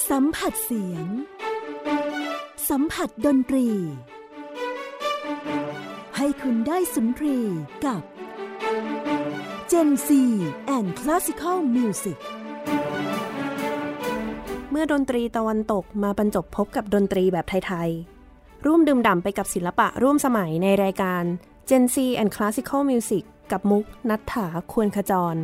สัมผัสเสียง สัมผัสดนตรี ให้คุณได้สุนทรีกับ Gen C and Classical Music เมื่อดนตรีตะวันตกมาบรรจบพบกับดนตรีแบบไทย ๆ ร่วมดื่มด่ำไปกับศิลปะร่วมสมัยในรายการ Gen C and Classical Music กับมุกนัฐถาควรขจร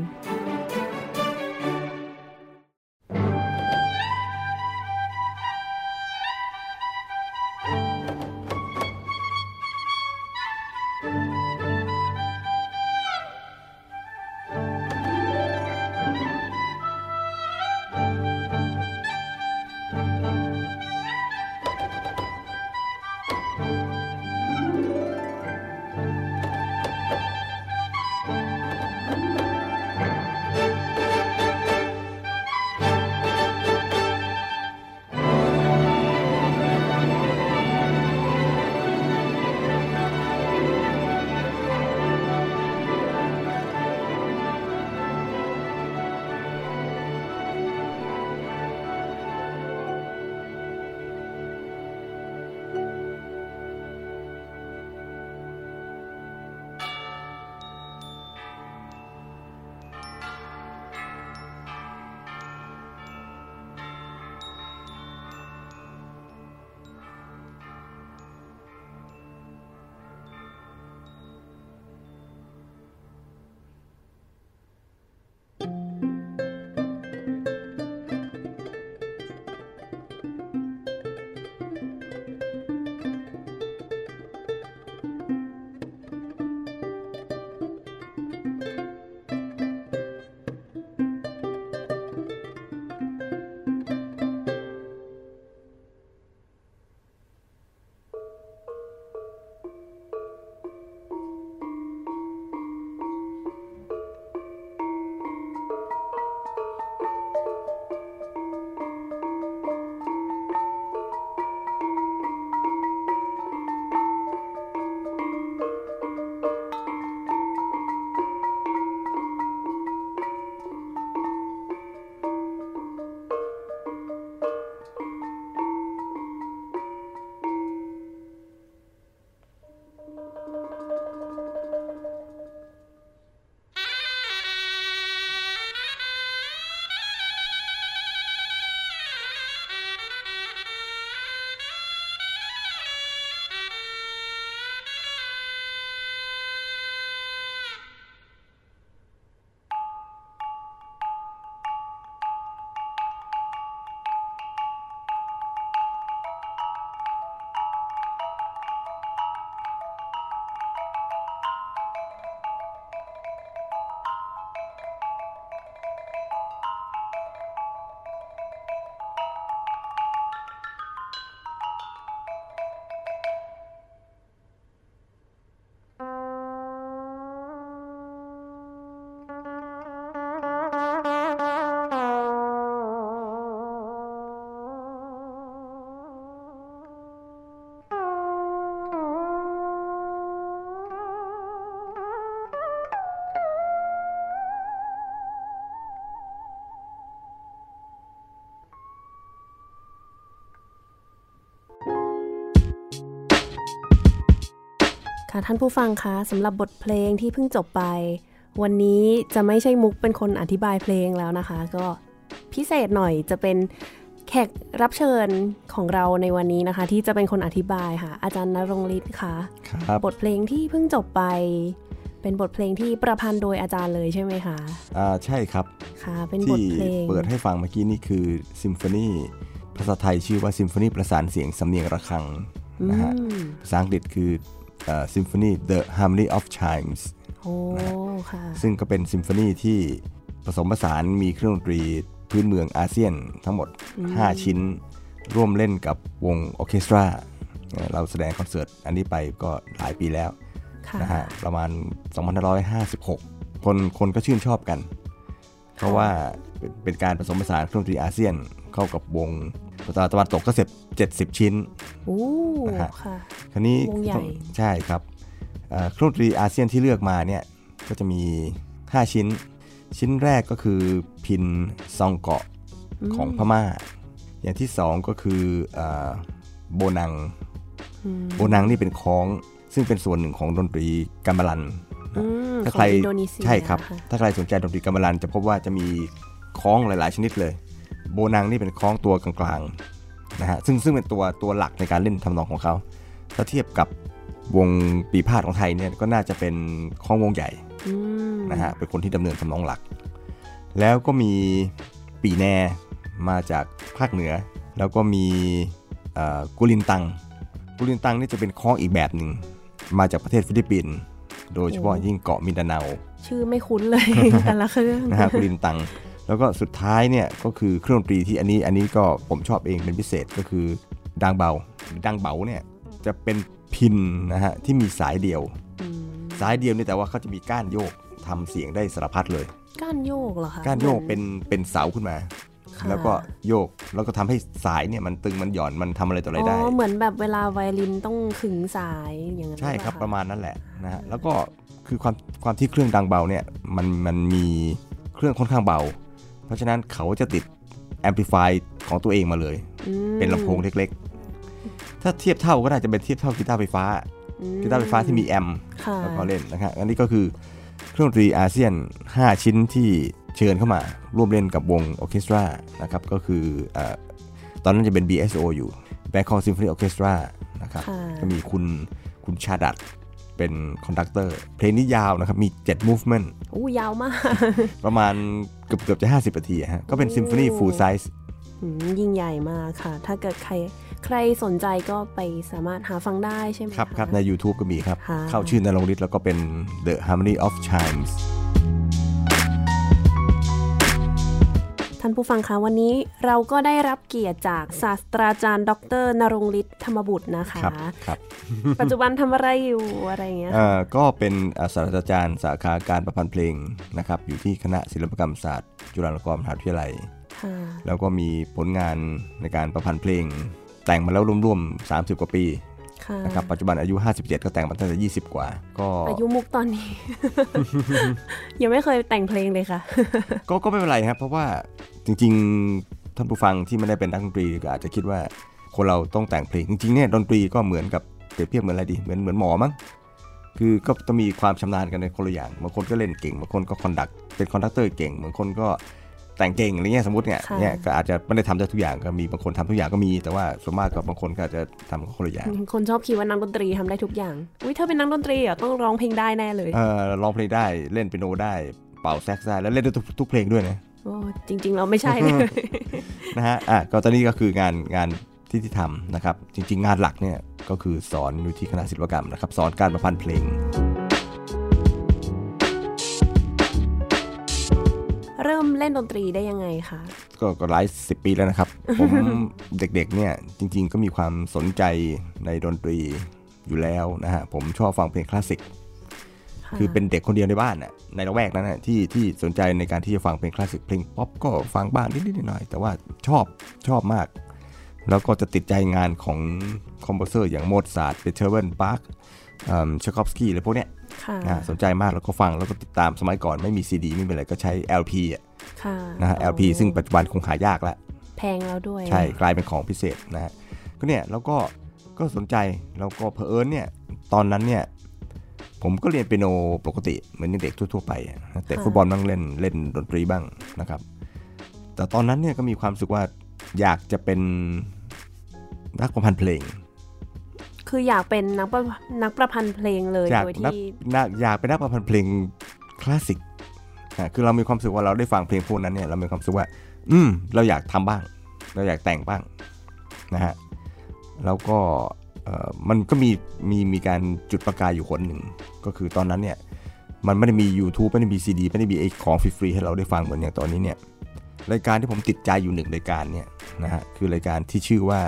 ค่ะท่านผู้ฟังคะสำหรับบทเพลงที่เพิ่งจบไป วันนี้จะไม่ใช่มุกเป็นคนอธิบายเพลงแล้วนะคะ ก็พิเศษหน่อยจะเป็นแขกรับเชิญของเราในวันนี้นะคะ ที่จะเป็นคนอธิบายค่ะ อาจารย์นรงฤทธิ์ค่ะครับบทเพลงที่เพิ่งจบไป เป็นบทเพลงที่ประพันธ์โดยอาจารย์เลยใช่ไหมคะอ่าใช่ครับค่ะ เป็นบที่ทเพลงเปิดให้ฟังเมื่อกี้นี่คือซิมโฟนีภาษาไทยชื่อว่าซิมโฟนีประสานเสียงสำเนียงระฆังนะฮะอืมภาษาอังกฤษคือ ซิมโฟนี The Harmony of Chimes โอ้ค่ะซึ่งก็เป็นซิมโฟนีที่ผสมผสานมีเครื่องดนตรีพื้นเมืองอาเซียนทั้งหมด 5 ชิ้น ร่วมเล่นกับวงออร์เคสตราเอ่อเราแสดงคอนเสิร์ตอันนี้ไปก็หลายปีแล้วค่ะนะฮะประมาณ 2556 คนคนก็ชื่นชอบกัน เพราะว่าเป็นเป็นการผสมผสานเครื่องดนตรีอาเซียนเข้ากับวงภาษา ตะวันตกก็เสร็จ70ชิ้นโอ้นะฮะค่ะคราวนี้วงใหญ่ใช่ครับเอ่อเครื่องดนตรีอาเซียนที่เลือกมาเนี่ยก็จะมี 5 ชิ้น ชิ้นแรกก็คือพินซองเกาะของพม่า อย่างที่สองก็คืออาโบนังอืมโบนังนี่เป็นคล้องซึ่งเป็นส่วนหนึ่งของดนตรีกัมบาลันอืมถ้าขใครองอินโดนีเซียใช่ครับะถ้าใครสนใจดนตรีกัมบาลันจะพบว่าจะมีฆ้องหลาย ๆ ชนิดเลย โบนังนี่เป็นฆ้องตัวกลางๆนะฮะซึ่งซึ่งเป็นตัวตัวหลักในการเล่นทำนองของเขาถ้าเทียบกับวงปี่พาทย์ของไทยเนี่ยก็น่าจะเป็นฆ้องวงใหญ่อืมนะฮะเป็นคนที่ดำเนินทำนองหลัก แล้วก็มีปี่แนมาจากภาคเหนือ แล้วก็มีเอ่อกุลินตังกุลินตังนี่จะเป็นฆ้องอีกแบบหนึ่งมาจากประเทศฟิลิปปินส์โดยเฉพาะยิ่งเกาะมินดาเนาชื่อไม่คุ้นเลยแต่ละเครื่องนะฮะกุลินตัง แล้วก็สุดท้ายเนี่ยก็คือเครื่องดนตรีที่อันนี้อันนี้ก็ผมชอบเองเป็นพิเศษก็คือดังเบาดังเบาเนี่ยจะเป็นพินนะฮะที่มีสายเดียวอืมสายเดียวนี่แต่ว่าเขาจะมีก้านโยกทำเสียงได้สารพัดเลย ก้านโยกเหรอคะก้านโยกหมือเป็นเป็นเสาขึ้นมาค่ะแล้วก็โยกแล้วก็ทำให้สายเนี่ยมันตึงมันหย่อนมันทำอะไรต่ออะไรได้อ๋อเหมือนแบบเวลาไวโอลินต้องขึงสายอย่างนั้นใช่ครับหปอเปล่าระมาณนั้นแหละนะฮะแล้วก็คือความความที่เครื่องดังเบาเนี่ยมันมันมีเครื่องค่อนข้างเบา เพราะฉะนั้นเขาจะติด amplifier ของตัวเองมาเลยอืมเป็นลำโพงเล็กๆ ถ้าเทียบเท่าก็น่าจะเป็นเทียบเท่ากีตาร์ไฟฟ้าอืมกีตาร์ไฟฟ้าที่มี amp ค่ะแล้วก็เล่นนะครับอันนี้ก็คือเครื่องดนตรีอาเซียน 5 ชิ้นที่เชิญเข้ามาร่วมเล่นกับวงออร์เคสตรานะครับก็คือเออตอนนั้นจะเป็น BSO อยู่ Bangkok Symphony Orchestra นะครับค่ะก็มีคุณคุณชาดัดเป็น conductor เพลงนี้ยาวนะครับ มี 7 movement อู้ยาวมาก ประมาณ เกือบเกือบจะ 50นาทีอะฮะก็เป็นโอ้ซิมโฟนี full size อืมยิ่งใหญ่มากค่ะ ถ้าเกิดใครใครสนใจก็ไปสามารถหาฟังได้ใช่ไหมครับะครับใน YouTube ก็มีครับค่ะเข้าชื่อนรงฤทธิ์แล้วก็เป็น The Harmony of Chimes านผู้ฟังคะวันนี้เราก็ได้รับเกียรติจากศาสตราจารย์ ดรนรงฤทธิ์ธรรมบุตรนะคะครับครับปัจจุบันทำอะไรอยู่อะไรอย่างเงี้ยเอ่อก็เป็นอ่าศาสตราจารย์สาขาการประพันธ์เพลงนะครับอยู่ที่คณะศิลปกรรมศาสตร์จุฬาลงกรณ์มหาวิทยาลัยค่ะแล้วก็มีผลงานในการประพันธ์เพลง แต่งมาแล้วร่วมๆ 30 กว่าปีค่ะนะครับปัจจุบันอายุ 57 ก็แต่งมาตั้งแต่ 20 กว่า ก็อายุมุกตอนนี้ ยังไม่เคยแต่งเพลงเลยค่ะ ก็ก็ไม่เป็นไรครับ เพราะว่า จริง ๆ ท่านผู้ฟังที่ไม่ได้เป็นนักดนตรีก็อาจจะคิดว่าคนเราต้องแต่งเพลงจริงๆเนี่ยดนตรีก็เหมือนกับเปรียบเทียบเหมือนอะไรดีเหมือนเหมือนหมอมั้งคือก็ต้องมีความชำนาญกันในคนละอย่างบางคนก็เล่นเก่งบางคนก็ conduct เป็น conductor เก่งบางคนก็แต่งเก่งอะไรเงี้ยสมมติเนี่ยค่ะเนี่ยก็อาจจะไม่ได้ทำได้ทุกอย่างก็มีบางคนทำทุกอย่างก็มี แต่ว่าส่วนมากก็บางคนก็อาจจะทำคนละอย่างคนชอบคิดว่านักดนตรีทำได้ทุกอย่างอุ้ยเธอเป็นนักดนตรีเหรอต้องร้องเพลงได้แน่เลยเออร้องเพลงได้เล่นเปียโนได้เป่าแซกซ์ได้แล้วเล่นได้ทุกทุกเพลงด้วยนะโอ้ จริง ๆ เราไม่ใช่เลยนะฮะอะก็ตอนนี้ก็คืองานงานที่ที่ทำนะครับ จริง ๆ งานหลักเนี่ยก็คือสอนอยู่ที่คณะศิลปกรรมนะครับ สอนการประพันธ์เพลง เริ่มเล่นดนตรีได้ยังไงคะก็ก็หลายสิบปีแล้วนะครับ ผมเด็กๆเนี่ยจริง ๆ ก็มีความสนใจในดนตรีอยู่แล้วนะฮะผมชอบฟังเพลงคลาสสิกอะ คือเป็นเด็กคนเดียวในบ้านน่ะในละแวกนั้นน่ะที่ที่สนใจในการที่จะฟังเพลงคลาสสิกเพลงป๊อปก็ฟังบ้างนิดๆหน่อยๆแต่ว่าชอบชอบมาก แล้วก็จะติดใจงานของ composer อย่างโมซาร์ทเบเธอร์เวนปาร์คเชคอฟสกี้อะไรพวกเนี้ยค่ะนะฮะสนใจมากแล้วก็ฟังแล้วก็ติดตามสมัยก่อนไม่มีซีดีไม่มีอะไรก็ใช้ LP อะค่ะนะฮะ LP ซึ่งปัจจุบันคงหายากแล้วแพงแล้วด้วย ใช่กลายเป็นของพิเศษนะฮะก็เนี่ยแล้วก็ก็สนใจแล้วก็เพอเอิญเนี่ยตอนนั้นเนี่ย ผมก็เรียนเปียโนปกติเหมือนเด็กทั่ว ๆ ไปอะนะเตะฟุตบอลบ้างเล่นเล่นดนตรีบ้างนะครับ แต่ตอนนั้นเนี่ยก็มีความรู้สึกว่าอยากจะเป็นนักประพันธ์เพลง คืออยากเป็นนักประนักประพันธ์เพลงเลยอยากโดยนักที่นักอยากเป็นนักประพันธ์เพลงคลาสสิกอะคือเรามีความรู้สึกว่าเราได้ฟังเพลงพวกนั้นเนี่ยเรามีความรู้สึกว่า อืม เราอยากทำบ้าง เราอยากแต่งบ้างนะฮะแล้วก็เอ่อ มันก็มีมีมีการจุดประกายอยู่คนหนึ่ง ก็คือตอนนั้นเนี่ยมันไม่ได้มี YouTube ไม่ได้มีซีดีไม่ได้มีไอ้ของฟรีๆให้เราได้ฟังเหมือนอย่างตอนนี้เนี่ยรายการที่ผมติดใจอยู่หนึ่งรายการเนี่ยนะฮะคือรายการที่ชื่อว่า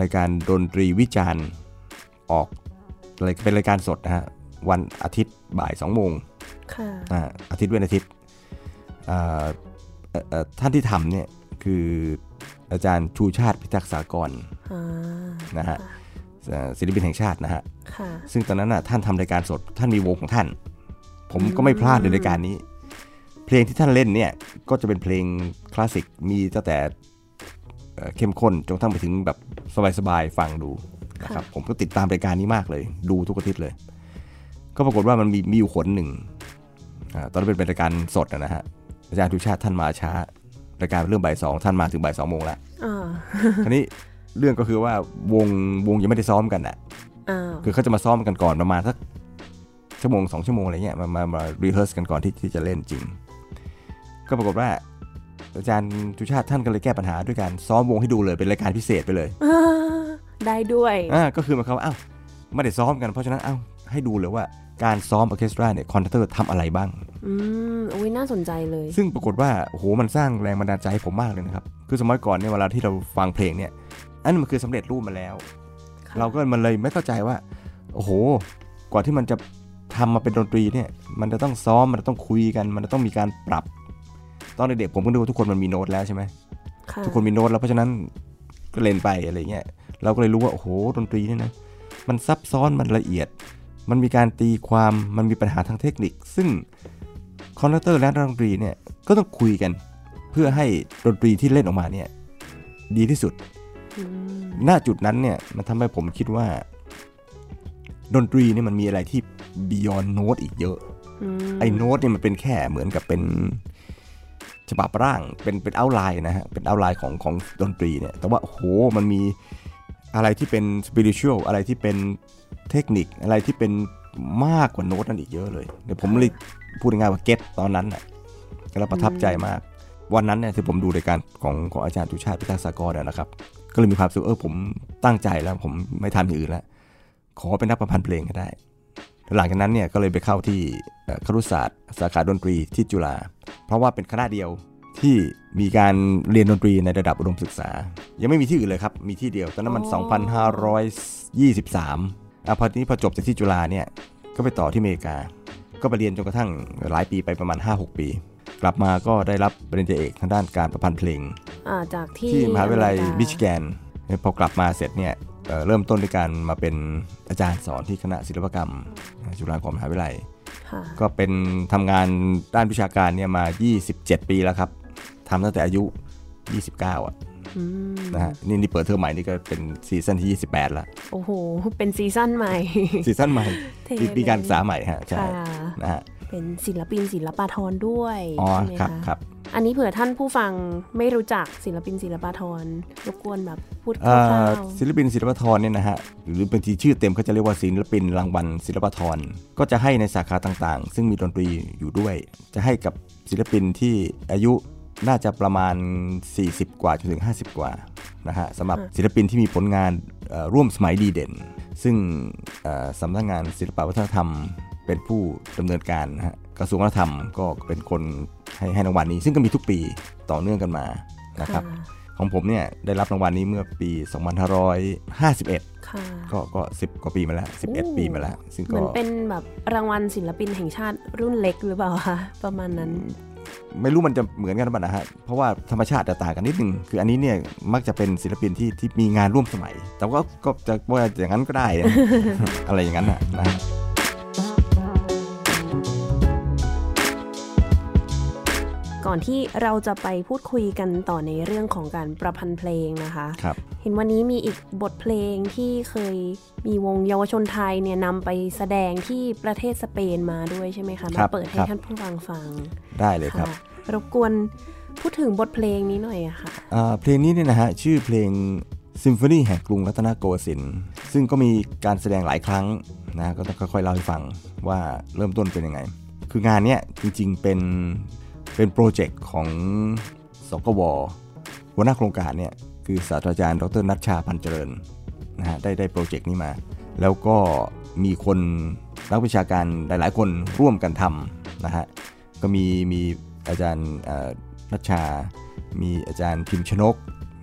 รายการดนตรีวิจารณ์ออกอะไรเป็นรายการสดนะฮะวันอาทิตย์บ่าย2โมงค่ะอ่าอาทิตย์เว้นอาทิตย์อ่าเอ่อเอ่อท่านที่ทำเนี่ยคืออาจารย์ชูชาติพิทักษ์สากรอ่านะฮะเอ่อ ศิลปินแห่งชาตินะฮะค่ะซึ่งตอนนั้นน่ะท่านทำรายการสดท่านมีวงของท่าน ผมก็ไม่พลาดในรายการนี้ เพลงที่ท่านเล่นเนี่ยก็จะเป็นเพลงคลาสสิกมีตั้งแต่เอ่อเข้มข้นจนกระทั่งไปถึงแบบสบายๆฟังดูนะครับผมก็ติดตามรายการนี้มากเลย ดูทุกอาทิตย์เลย ก็ปรากฏว่ามันมีมีอยู่ขนหนึ่งอาตอนนั้นเป็นรายการสดนะฮะอาจารย์ทุชาติท่านมาช้ารายการเรื่องบ่ายสองท่านมาถึงบ่ายสองโมงแล้วอ่าคราวนี้ เรื่องก็คือว่าวงวงยังไม่ได้ซ้อมกันอะอ้าวคือเขาจะมาซ้อมกันก่อนประมาณสักชั่วโมงสองชั่วโมงอะไรเงี้ยมามามารีเฮิร์สกันก่อนที่ที่จะเล่นจริง ก็ปรากฏว่า อาจารย์ชูชาติท่านก็เลยแก้ปัญหาด้วยการซ้อมวงให้ดูเลยเป็นรายการพิเศษไปเลยอ่าได้ด้วยอ่าก็คือหมายความว่าอ้าวไม่ได้ซ้อมกันเพราะฉะนั้นอ้าวให้ดูเลยว่าการซ้อมออร์เคสตราเนี่ย conductor ทำอะไรบ้าง อืมอุ้ยน่าสนใจเลย ซึ่งปรากฏว่าโอ้โหมันสร้างแรงบันดาลใจให้ผมมากเลยนะครับ คือสมัยก่อนเนี่ยเวลาที่เราฟังเพลงเนี่ย อันนั้นมันคือสำเร็จรูปมาแล้วค่ะเราก็มันเลยไม่เข้าใจว่า โอ้โห กว่าที่มันจะทำมาเป็นดนตรีเนี่ย มันจะต้องซ้อม มันจะต้องคุยกัน มันจะต้องมีการปรับ ตอนเด็กๆผมก็ดูว่าทุกคนมันมีโน้ตแล้วใช่ไหมค่ะทุกคนมีโน้ตแล้วเพราะฉะนั้นก็เล่นไปอะไรเงี้ย เราก็เลยรู้ว่าโอ้โหดนตรีเนี่ยนะ มันซับซ้อน มันละเอียด มันมีการตีความ มันมีปัญหาทางเทคนิค ซึ่ง conductor และนักดนตรีเนี่ย ก็ต้องคุยกัน เพื่อให้ดนตรีที่เล่นออกมาเนี่ยดีที่สุด อืมณจุดนั้นเนี่ยมันทำให้ผมคิดว่า ดนตรีเนี่ยมันมีอะไรที่ beyond note อีกเยอะอืมไอ้โน้ตเนี่ยมันเป็นแค่เหมือนกับเป็นฉบับร่างเป็นเป็น outline นะฮะเป็น outline ของของดนตรีเนี่ยแต่ว่าโอ้โหมันมีอะไรที่เป็นสปิริต u a l อะไรที่เป็นเทคนิคอะไรที่เป็นมากกว่าโน้ตนั่นอีกเยอะเลยเดี๋ยวผมเลยพูดง่ายๆว่า get ตอนนั้นน่ะแล้วประทับใจมาก วันนั้นเนี่ยที่ผมดูรายการของของอาจารย์ตุชาติพิทักษ์สากรนะครับ ก็เลยมีความรู้สึกเออผมตั้งใจแล้วผมไม่ทำอย่างอื่นแล้ว ขอเป็นนักประพันธ์เพลงก็ได้ หลังจากนั้นเนี่ยก็เลยไปเข้าที่เอ่อครุศาสตร์ สาขาดนตรีที่จุฬาเพราะว่าเป็นคณะเดียวที่มีการเรียนดนตรีในระดับอุดมศึกษา ยังไม่มีที่อื่นเลยครับ มีที่เดียว ตอนนั้นมัน 2523อะพอทีนี้พอจบจากที่จุฬาเนี่ยก็ไปต่อที่อเมริกา ก็ไปเรียนจนกระทั่งหลายปีไปประมาณ 5-6 ปี กลับมาก็ได้รับปริญญาเอกทางด้านการประพันธ์เพลงอ่า จากที่ที่มหาวิทยาลัยอเมริกามิชิแกนพอกลับมาเสร็จเนี่ยเอ่อเริ่มต้นด้วยการมาเป็นอาจารย์สอนที่คณะศิลปกรรม จุฬาลงกรณ์มหาวิทยาลัยค่ะก็เป็นทำงานด้านวิชาการเนี่ยมา 27 ปีแล้วครับทำตั้งแต่อายุ 29อะอืมนะฮะนี่นี่เปิดเทอมใหม่นี่ก็เป็น season ที่ 28 แล้ว โอ้โห เป็น season ใหม่ season ใหม่เท่ปีปีการเลยศึกษาใหม่ฮะใช่ค่ะนะฮะ เป็นศิลปินศิลปาธรด้วยอ๋อใช่ไหมครับคะครับอันนี้เผื่อท่านผู้ฟังไม่รู้จักศิลปินศิลปาธรรบกวนแบบพูดคเอ่ร่าอวศิลปินศิลปธรเนี่ยนะฮะหรือบางทีชื่อเต็มเขาจะเรียกว่าศิลปินรางวัลศิลปธรก็จะให้ในสาขาต่างๆ ซึ่งมีดนตรีอยู่ด้วย จะให้กับศิลปินที่อายุน่าจะประมาณ 40 กว่าจนถึง 50 กว่านะฮะสำหรับศิลปินที่มีผลงานเอ่อร่วมสมัยดีเด่น ซึ่งเอ่อสำนักงานศิลปวัฒนธรรม เป็นผู้ดำเนินการนะฮะกระทรวงวัฒนธรรมก็เป็นคนให้ให้รางวัลนี้ ซึ่งก็มีทุกปีต่อเนื่องกันมาๆนะครับค่ะของผมเนี่ยได้รับรางวัลนี้เมื่อปี 2551ค่ะก็ก็ 10 กว่าปีมาแล้วโอ้11 ปีมาแล้ว ซึ่งเหก็มือนเป็นแบบรางวัลศิลปินแห่งชาติรุ่นเล็กหรือเปล่าคะประมาณนั้นไม่รู้มันจะเหมือนกันหรือเปล่านะฮะ เพราะว่าธรรมชาติจะต่างกันนิดนึง คืออันนี้เนี่ยมักจะเป็นศิลปินที่ที่มีงานร่วมสมัย แต่ว่าก็จะว่าอย่างนั้นก็ได้นะอะไรอย่างนั้นนะ ก่อนที่เราจะไปพูดคุยกันต่อในเรื่องของการประพันธ์เพลงนะคะครับเห็นวันนี้มีอีกบทเพลงที่เคยมีวงเยาวชนไทยเนี่ยนำไปแสดงที่ประเทศสเปนมาด้วยใช่ไหมคะคมารับเปิดให้ครับท่านผู้ฟังฟัง ได้เลยครับค่ะรบกวนพูดถึงบทเพลงนี้หน่อยอะค่ะอ่าเพลงนี้เนี่ยนะฮะชื่อเพลงซิมโฟนีแห่งกรุงรัตนโกสินทร์ซึ่งก็มีการแสดงหลายครั้งนะก็ต้องค่อยๆเล่าให้ฟังว่าเริ่มต้นเป็นยังไง คืองานเนี้ยจริงๆเป็น เป็นโปรเจกต์ของสกวหัวหน้าโครงการเนี่ยคือศาสตราจารย์ ดรณัชชาพันธุ์เจริญนะฮะได้ได้โปรเจกต์นี้มา แล้วก็มีคนนักวิชาการหลาย ๆ คนร่วมกันทำนะฮะก็มีมีอาจารย์ณัชชา มีอาจารย์พิมพ์ชนก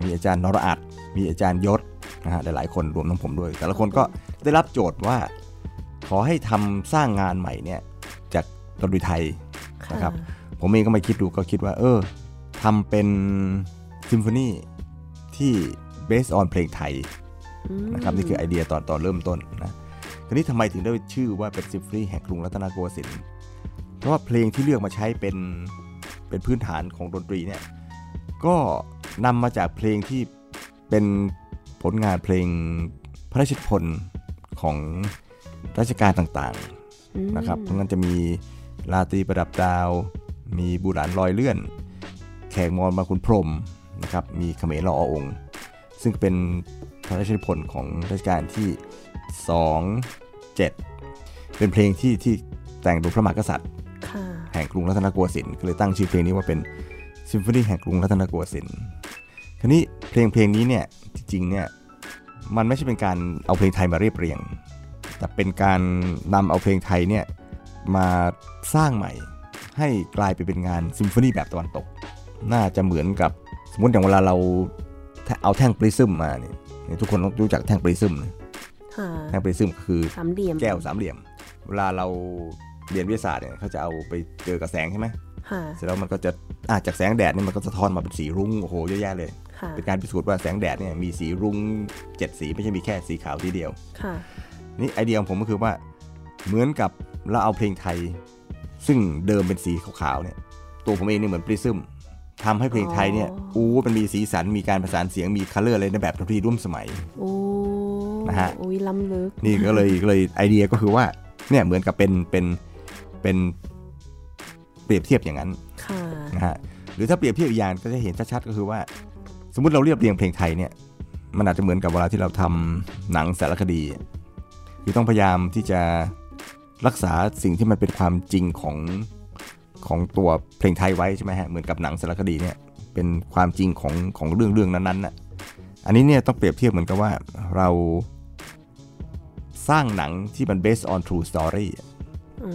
มีอาจารย์นรอรรถมีอาจารย์ยศนะฮะหลาย ๆ คนรวมทั้งผมด้วย แต่ละคนก็ได้รับโจทย์ว่า ขอให้ทำสร้างงานใหม่เนี่ยจากดนตรีไทยนะครับ ผมเองก็มาคิดดูก็คิดว่า เออทำเป็นซิมโฟนีที่ based on เพลงไทยอืมนะครับนี่คือไอเดียตอนตอนเริ่มต้นนะทีนี้ทำไมถึงได้ชื่อว่าเป็นซิมโฟนีแห่งกรุงรัตนโกสินทร์เพราะว่าเพลงที่เลือกมาใช้เป็นเป็นพื้นฐานของดนตรีเนี่ยก็นำมาจากเพลงที่เป็นผลงานเพลงพระราชนิพนธ์ของราชการต่างอืมๆนะครับเพราะงั้นจะมีราตรีประดับดาว มีบุหลานลอยเลื่อน แขกมอญมาคุณพรหมนะครับมีเขมรละอองค์ ซึ่งเป็นพระราชนิพนธ์ของรัชกาลที่ 2 7 เป็นเพลงที่ที่แต่งโดยพระมหากษัตริย์ค่ะแห่งกรุงรัตนโกสินทร์ก็เลยตั้งชื่อเพลงนี้ว่าเป็นซิมโฟนีแห่งกรุงรัตนโกสินทร์คราวนี้เพลงเพลงนี้เนี่ยจริงๆเนี่ยมันไม่ใช่เป็นการเอาเพลงไทยมาเรียบเรียง แต่เป็นการนำเอาเพลงไทยเนี่ยมาสร้างใหม่ ให้กลายไปเป็นงานซิมโฟนีแบบตะวันตก น่าจะเหมือนกับสมมติอย่างเวลาเราเอาแท่งปริซึมมาเนี่ยทุกคนต้องรู้จักแท่งปริซึมนะค่ะแท่งปริซึมก็คือสามเหลี่ยมแก้วสามเหลี่ยม เวลาเราเรียนวิทยาศาสตร์เนี่ยเขาจะเอาไปเจอกับแสงใช่ไหมค่ะเสร็จแล้วมันก็จะอาจากแสงแดดเนี่ยมันก็สะท้อนมาเป็นสีรุ้งโอ้โหเยอะแยะเลยค่ะเป็นการพิสูจน์ว่าแสงแดดเนี่ยมีสีรุ้งเจ็ดสีไม่ใช่มีแค่สีขาวทีเดียวค่ะนี่ไอเดียของผมก็คือว่าเหมือนกับเราเอาเพลงไทย ซึ่งเดิมเป็นสีขาวๆเนี่ยตัวผมเองเนี่ยเหมือนปริซึมทำให้เพลงไทยเนี่ยอ๋ออู้มันมีสีสันมีการประสานเสียงมี color อะไรในแบบดนตรีร่วมสมัยโอ้นะฮะอุ้ยล้ำลึกนี่ก็เลยก็เลยไอเดียก็คือว่าเนี่ยเหมือนกับเป็นเป็นเป็นเปรียบเทียบอย่างนั้นค่ะนะฮะหรือถ้าเปรียบเทียบอีกอย่างก็จะเห็นชัดๆก็คือว่า สมมุติเราเรียบเรียงเพลงไทยเนี่ย มันอาจจะเหมือนกับเวลาที่เราทำหนังสารคดี คือต้องพยายามที่จะ รักษาสิ่งที่มันเป็นความจริงของของตัวเพลงไทยไว้ใช่ไหมฮะเหมือนกับหนังสารคดีเนี่ยเป็นความจริงของของเรื่องเรื่องนั้นๆน่ะอันนี้เนี่ยต้องเปรียบเทียบเหมือนกับว่าเราสร้างหนังที่มัน based on true story อ๋อ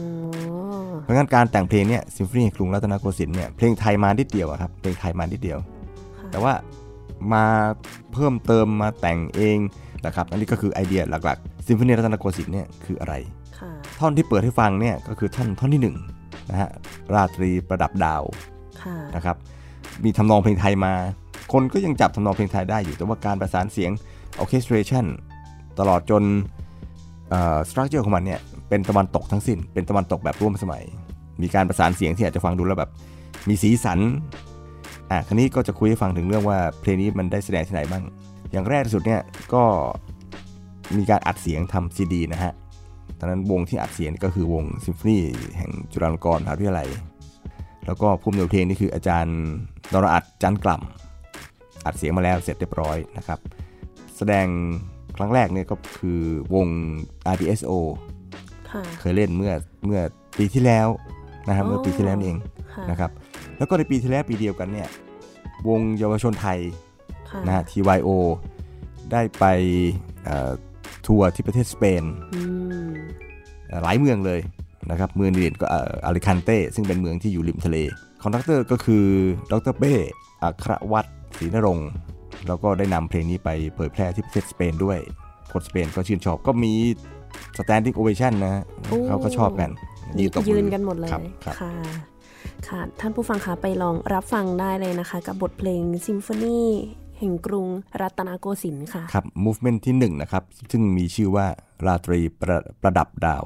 เพราะงั้นการแต่งเพลงเนี่ยซิมโฟนีกรุงรัตนโกสินทร์เนี่ยเพลงไทยมานิดเดียวอะครับเพลงไทยมานิดเดียวค่ะแต่ว่ามาเพิ่มเติมมาแต่งเองนะครับอันนี้ก็คือไอเดียหลักๆซิมโฟนีรัตนโกสินทร์เนี่ยคืออะไรค่ะ ท่อนที่เปิดให้ฟังเนี่ยก็คือท่อนท่อนที่หนึ่งนะฮะราตรีประดับดาวค่ะนะครับมีทำนองเพลงไทยมา คนก็ยังจับทำนองเพลงไทยได้อยู่แต่ว่าการประสานเสียง orchestration ตลอดจนสตรัคเจอร์ของมันเนี่ยเป็นตะวันตกทั้งสิ้น เป็นตะวันตกแบบร่วมสมัย มีการประสานเสียงที่อาจจะฟังดูแล้วแบบมีสีสันอะคราวนี้ก็จะคุยให้ฟังถึงเรื่องว่าเพลงนี้มันได้แสดงที่ไหนบ้าง อย่างแรกที่สุดเนี่ยก็มีการอัดเสียงทำซีดีนะฮะ ตอนนั้นวงที่อัดเสียงก็คือวงซิมโฟนีแห่งจุฬาลงกรณ์มหาวิทยาลัย แล้วก็ผู้อำนวยเพลงนี่คืออาจารย์นรอัดจันกล่ำอัดเสียงมาแล้วเสร็จเรียบร้อยนะครับ แสดงครั้งแรกเนี่ยก็คือวง RBSO ค่ะเคยเล่นเมื่อเมื่อปีที่แล้วนะครับอ๋อเมื่อปีที่แล้วนี่เองค่ะนะครับแล้วก็ในปีที่แล้วปีเดียวกันเนี่ยวงเยาวชนไทยค่ะนะฮะ TYO ได้ไปเอ่อทัวร์ที่ประเทศสเปนอืมเอ่อ หลายเมืองเลยนะครับเมืองเด่นก็เอ่ออาลิกันเต้ซึ่งเป็นเมืองที่อยู่ริมทะเล conductor ก็คือดร.เป้อัครวัตรศรีณรงค์แล้วก็ได้นำเพลงนี้ไปเผยแพร่ที่ประเทศสเปนด้วยคนสเปนก็ชื่นชอบก็มี standing ovation นะฮะโอ้เขาก็ชอบกันยืนตบมือยืนกันหมดเลยครับครับค่ะค่ะ ท่านผู้ฟังคะไปลองรับฟังได้เลยนะคะ กับบทเพลงซิมโฟนี แห่งกรุงรัตนโกสินทร์ค่ะ ครับ movement ที่หนึ่งนะครับ ซึ่งมีชื่อว่าราตรีประประดับดาว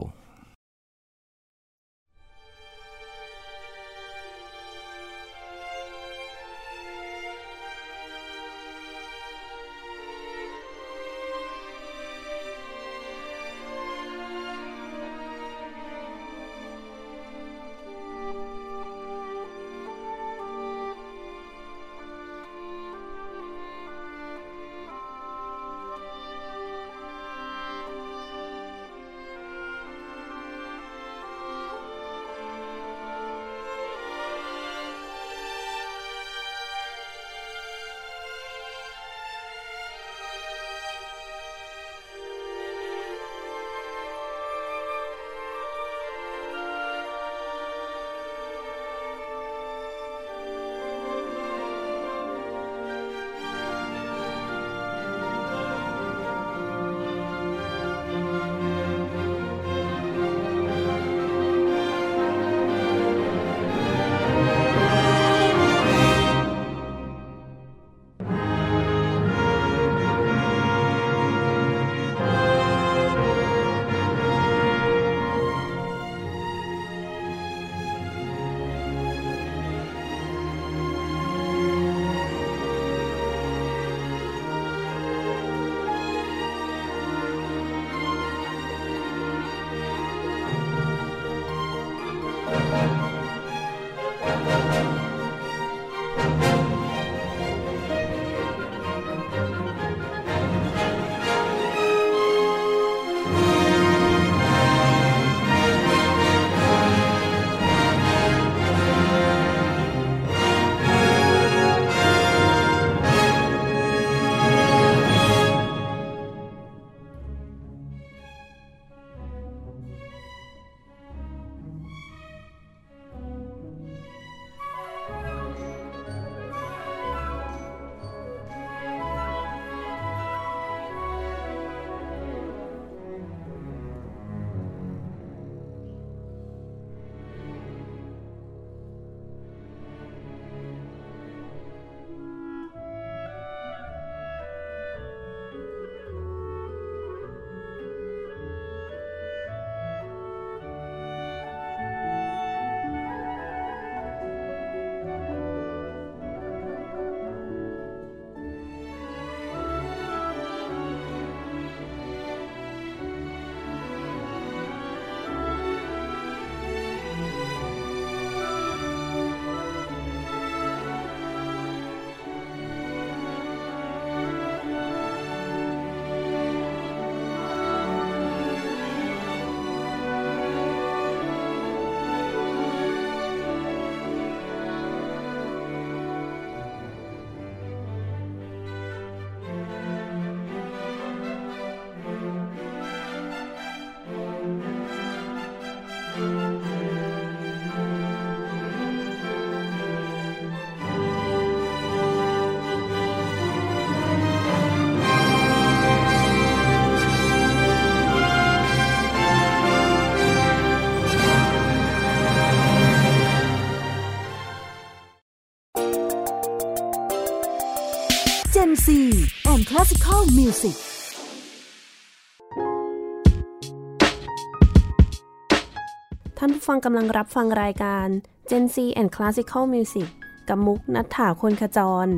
ท่านผู้ฟังกำลังรับฟังรายการ Gen C and Classical Music กับมุกนัฐถาคนขจร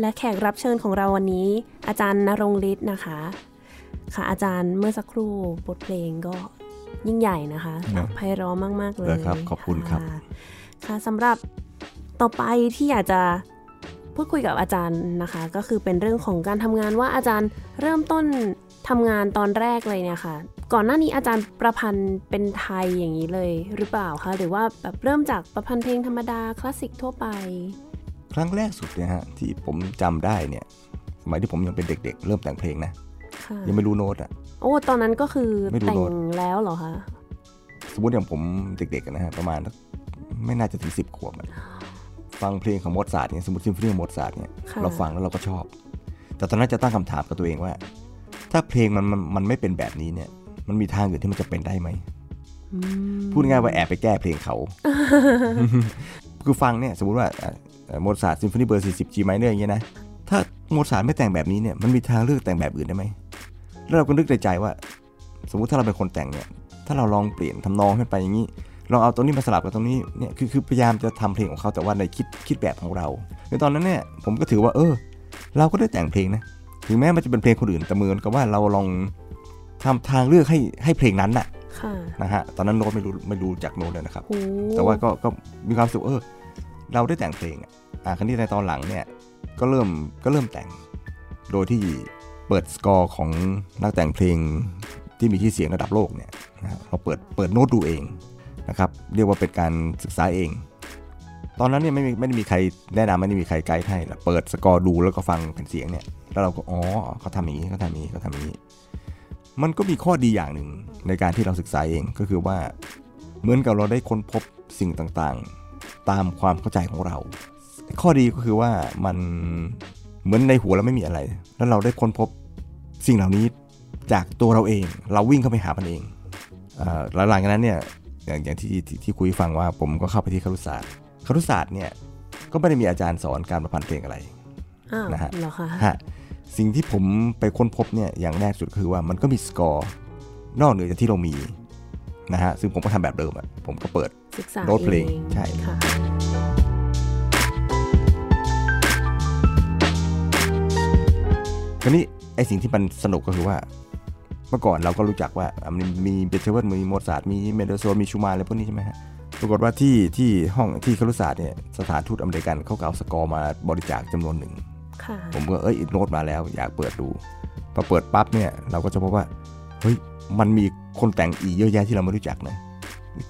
และแขกรับเชิญของเราวันนี้ อาจารย์นรงฤทธิ์นะคะ ค่ะอาจารย์เมื่อสักครู่บทเพลงก็ยิ่งใหญ่นะคะนะไพเราะมาก ๆ เลยเหรอครับขอบคุณครับะค่ะสำหรับต่อไปที่อยากจะพูดคุยกับอาจารย์นะคะ ก็คือเป็นเรื่องของการทำงานว่าอาจารย์เริ่มต้นทำงานตอนแรกเลยเนี่ยค่ะ ก่อนหน้านี้อาจารย์ประพันธ์เป็นไทยอย่างนี้เลยหรือเปล่าคะหรือว่าแบบเริ่มจากประพันธ์เพลงธรรมดาคลาสสิกทั่วไป ครั้งแรกสุดเนี่ยฮะที่ผมจำได้เนี่ยสมัยที่ผมยังเป็นเด็ก ๆ เริ่มแต่งเพลงนะค่ะยังไม่รู้โน้ตอะโอ้ตอนนั้นก็คือไม่รู้แต่งโน้ตแล้วเหรอคะสมมติอย่างผมเด็กๆนะฮะประมาณสักไม่น่าจะถึงสิบขวบอะฟังเพลงของโมซาร์ทเนี่ยสมมติซิมโฟนีของโมซาร์ทเนี่ยค่ะเราฟังแล้วเราก็ชอบ แต่ตอนนั้นจะตั้งคำถามกับตัวเองว่า ถ้าเพลงมันมันมันไม่เป็นแบบนี้เนี่ย มันมีทางอื่นที่มันจะเป็นได้ไหมอืมพูดง่ายๆว่าแอบไปแก้เพลงเขา คือฟังเนี่ยสมมติว่าโมซาร์ทซิมโฟนีเบอร์40 G minor อย่างเงี้ยนะ ถ้าโมซาร์ทไม่แต่งแบบนี้เนี่ยมันมีทางเลือกแต่งแบบอื่นได้ไหมแล้วเราก็นึกในใจว่า สมมุติถ้าเราเป็นคนแต่งเนี่ย ถ้าเราลองเปลี่ยนทำนองขึ้นไปอย่างนี้ลองเอาตรงนี้มาสลับกับตรงนี้เนี่ยคือคือพยายามจะทำเพลงของเขาแต่ว่าในคิดคิดแบบของเราในตอนนั้นเนี่ยผมก็ถือว่าเออ เราก็ได้แต่งเพลงนะถึงแม้มันจะเป็นเพลงคนอื่นแต่เหมือนกับว่าเราลอง ทำทางเลือกให้ให้เพลงนั้นน่ะค่ะนะฮะตอนนั้นโน้ตไม่รู้ไม่รู้จากโน้ตเลยนะครับโอ้แต่ว่าก็ก็มีความสุขเออเราได้แต่งเพลงอะอ่าครั้นี้ในตอนหลังเนี่ยก็เริ่มก็เริ่มแต่ง โดยที่เปิดสกอร์ของนักแต่งเพลงที่มีที่อเสียงระดับโลกเนี่ยนะฮะเราเปิดเปิดโน้ตดูเองนะครับ เรียกว่าเป็นการศึกษาเอง ตอนนั้นเนี่ยไม่มีไม่ได้มีใครแนะนำไม่ได้มีใครไกด์ให้ละเปิดสกอร์ดูแล้วก็ฟังแผ่นเสียงเนี่ยแล้วเราก็อ๋อเขาทำอย่างนี้เขาทำอย่างนี้เขาทำอย่างนี้ มันก็มีข้อดีอย่างหนึ่งในการที่เราศึกษาเองก็คือว่าเหมือนกับเราได้ค้นพบสิ่งต่างๆ ตามความเข้าใจของเรา ข้อดีก็คือว่ามันเหมือนในหัวเราไม่มีอะไร แล้วเราได้ค้นพบสิ่งเหล่านี้จากตัวเราเอง เราวิ่งเข้าไปหามันเองเอ่อแล้วหลังจากนั้นเนี่ยอย่างอย่างที่ที่ที่คุยให้ฟังว่าผมก็เข้าไปที่ครุศาสตร์ครุศาสตร์เนี่ยก็ไม่ได้มีอาจารย์สอนการประพันธ์เพลงอะไรอ้าวนะฮะเหรอคะฮะ สิ่งที่ผมไปค้นพบเนี่ยอย่างแรกสุดคือว่ามันก็มีสกอร์นอกเหนือจากที่เรามีนะฮะซึ่งผมก็ทำแบบเดิมอะผมก็เปิดศึกษาโน้ตเพลงองใช่ค่ะคราวนี้ไอสิ่งที่มันสนุกก็คือว่าเมื่อก่อนเราก็รู้จักว่าอะมันมีเบเธเวิร์มีโมซาร์ทมีเมนเดลโซห์นมีชูมันน์อะไรพวกนี้ใช่ไหมฮะปรากฏว่าที่ที่ห้องที่ครุศาสตร์เนี่ยสถานทูตอเมริกันเขาก็เอาสกอร์มาบริจาคจำนวนหนึ่งค่ะ ผมก็เอ้ยโน้ตมาแล้ว อยากเปิดดูพอเปิดปั๊บเนี่ยเราก็จะพบว่าเฮ้ยมันมีคนแต่งอีกเยอะแยะที่เราไม่รู้จักนะ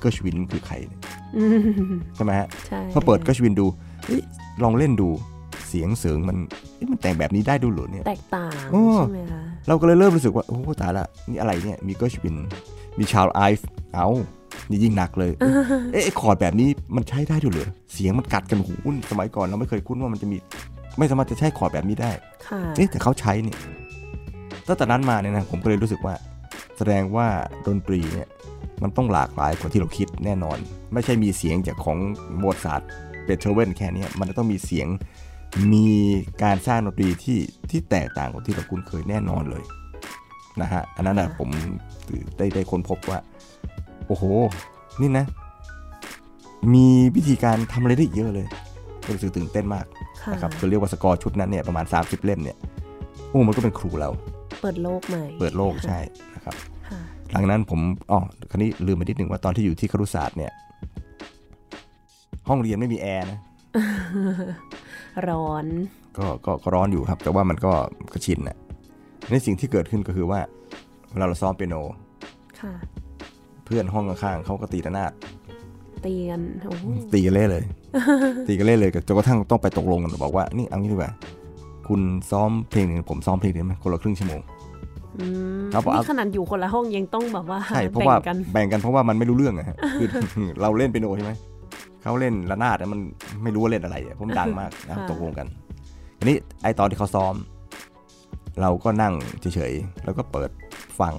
เกิร์ชวินคือใครเนี่ยอืมใช่ไหมฮะใช่พอเปิดเกิร์ชวินดูเฮ้ยลองเล่นดูเสียงเสริงมันเอ๊ะมันแต่งแบบนี้ได้ด้วยเหรอเนี่ยแตกต่างโอ้ใช่ไหมคะเราก็เลยเริ่มรู้สึกว่า โอ้โหตายละนี่อะไรเนี่ยมีเกิร์ชวิน มีชาร์ลส์ ไอฟส์เอานี่ยิ่งหนักเลย เอ๊ะไอ้คอร์ดแบบนี้มันใช้ได้ด้วยเหรอ เสียงมันกัดกันหูหุ้นสมัยก่อนเราไม่เคยคุ้นว่ามันจะมี ไม่สามารถจะใช้คอร์ดแบบนี้ได้ค่ะเอ๊ะแต่เขาใช้เนี่ยตั้งแต่นั้นมาเนี่ยนะผมก็เลยรู้สึกว่า แสดงว่าดนตรีเนี่ยมันต้องหลากหลายกว่าที่เราคิดแน่นอน ไม่ใช่มีเสียงจากของโมซาร์ทเบโธเวนแค่เนี้ยมันจะต้องมีเสียงมีการสร้างดนตรีที่ที่แตกต่างกว่าที่เราคุ้นเคยแน่นอนเลยนะฮะอันนั้นนะผมได้ได้ค้นพบว่า โอ้โห นี่นะ มีวิธีการทำอะไรได้อีกเยอะเลยก็รู้สึกตื่นเต้นมากค่ะ นะครับคือเรียกว่าสกอร์ชุดนั้นเนี่ยประมาณ 30 เล่มเนี่ยโอ้มันก็เป็นครูเรา เปิดโลกใหม่เปิดโลกใช่นะครับค่ะหลังนั้นผมอ๋อคราวนี้ลืมไปนิดหนึ่งว่าตอนที่อยู่ที่ครุศาสตร์เนี่ย ห้องเรียนไม่มีแอร์นะร้อนก็ก็ก็ร้อนอยู่ครับ แต่ว่ามันก็ก็ชินนะในสิ่งที่เกิดขึ้นก็คือว่าเวลาเราซ้อมเปียโนค่ะเพื่อนห้องข้างๆเขาก็ตีระนาดเตียนโอ้โหตีกันเล่เลย ตีกันเล่เลยจนกระทั่งต้องไปตกลงกันบอกว่า นี่เอางี้ดีกว่า คุณซ้อมเพลงหนึ่งผมซ้อมเพลงหนึงไหมคนละครึ่งชั่วโมงอืมครับผมเอานี่ขนาดอยู่คนละห้องยังต้องแบบว่าใช่เพราะว่าแบ่งกันแบ่งกันเพราะว่ามันไม่รู้เรื่องอะฮะคือเราเล่นเปียโนใช่ไหมเขาเล่นระนาดอะมันไม่รู้ว่าเล่นอะไรอะเพราะมันดังมากนะครับตกลงกันอันนี้ไอตอนที่เขาซ้อม เราก็นั่งเฉยๆแล้วก็เปิดฟัง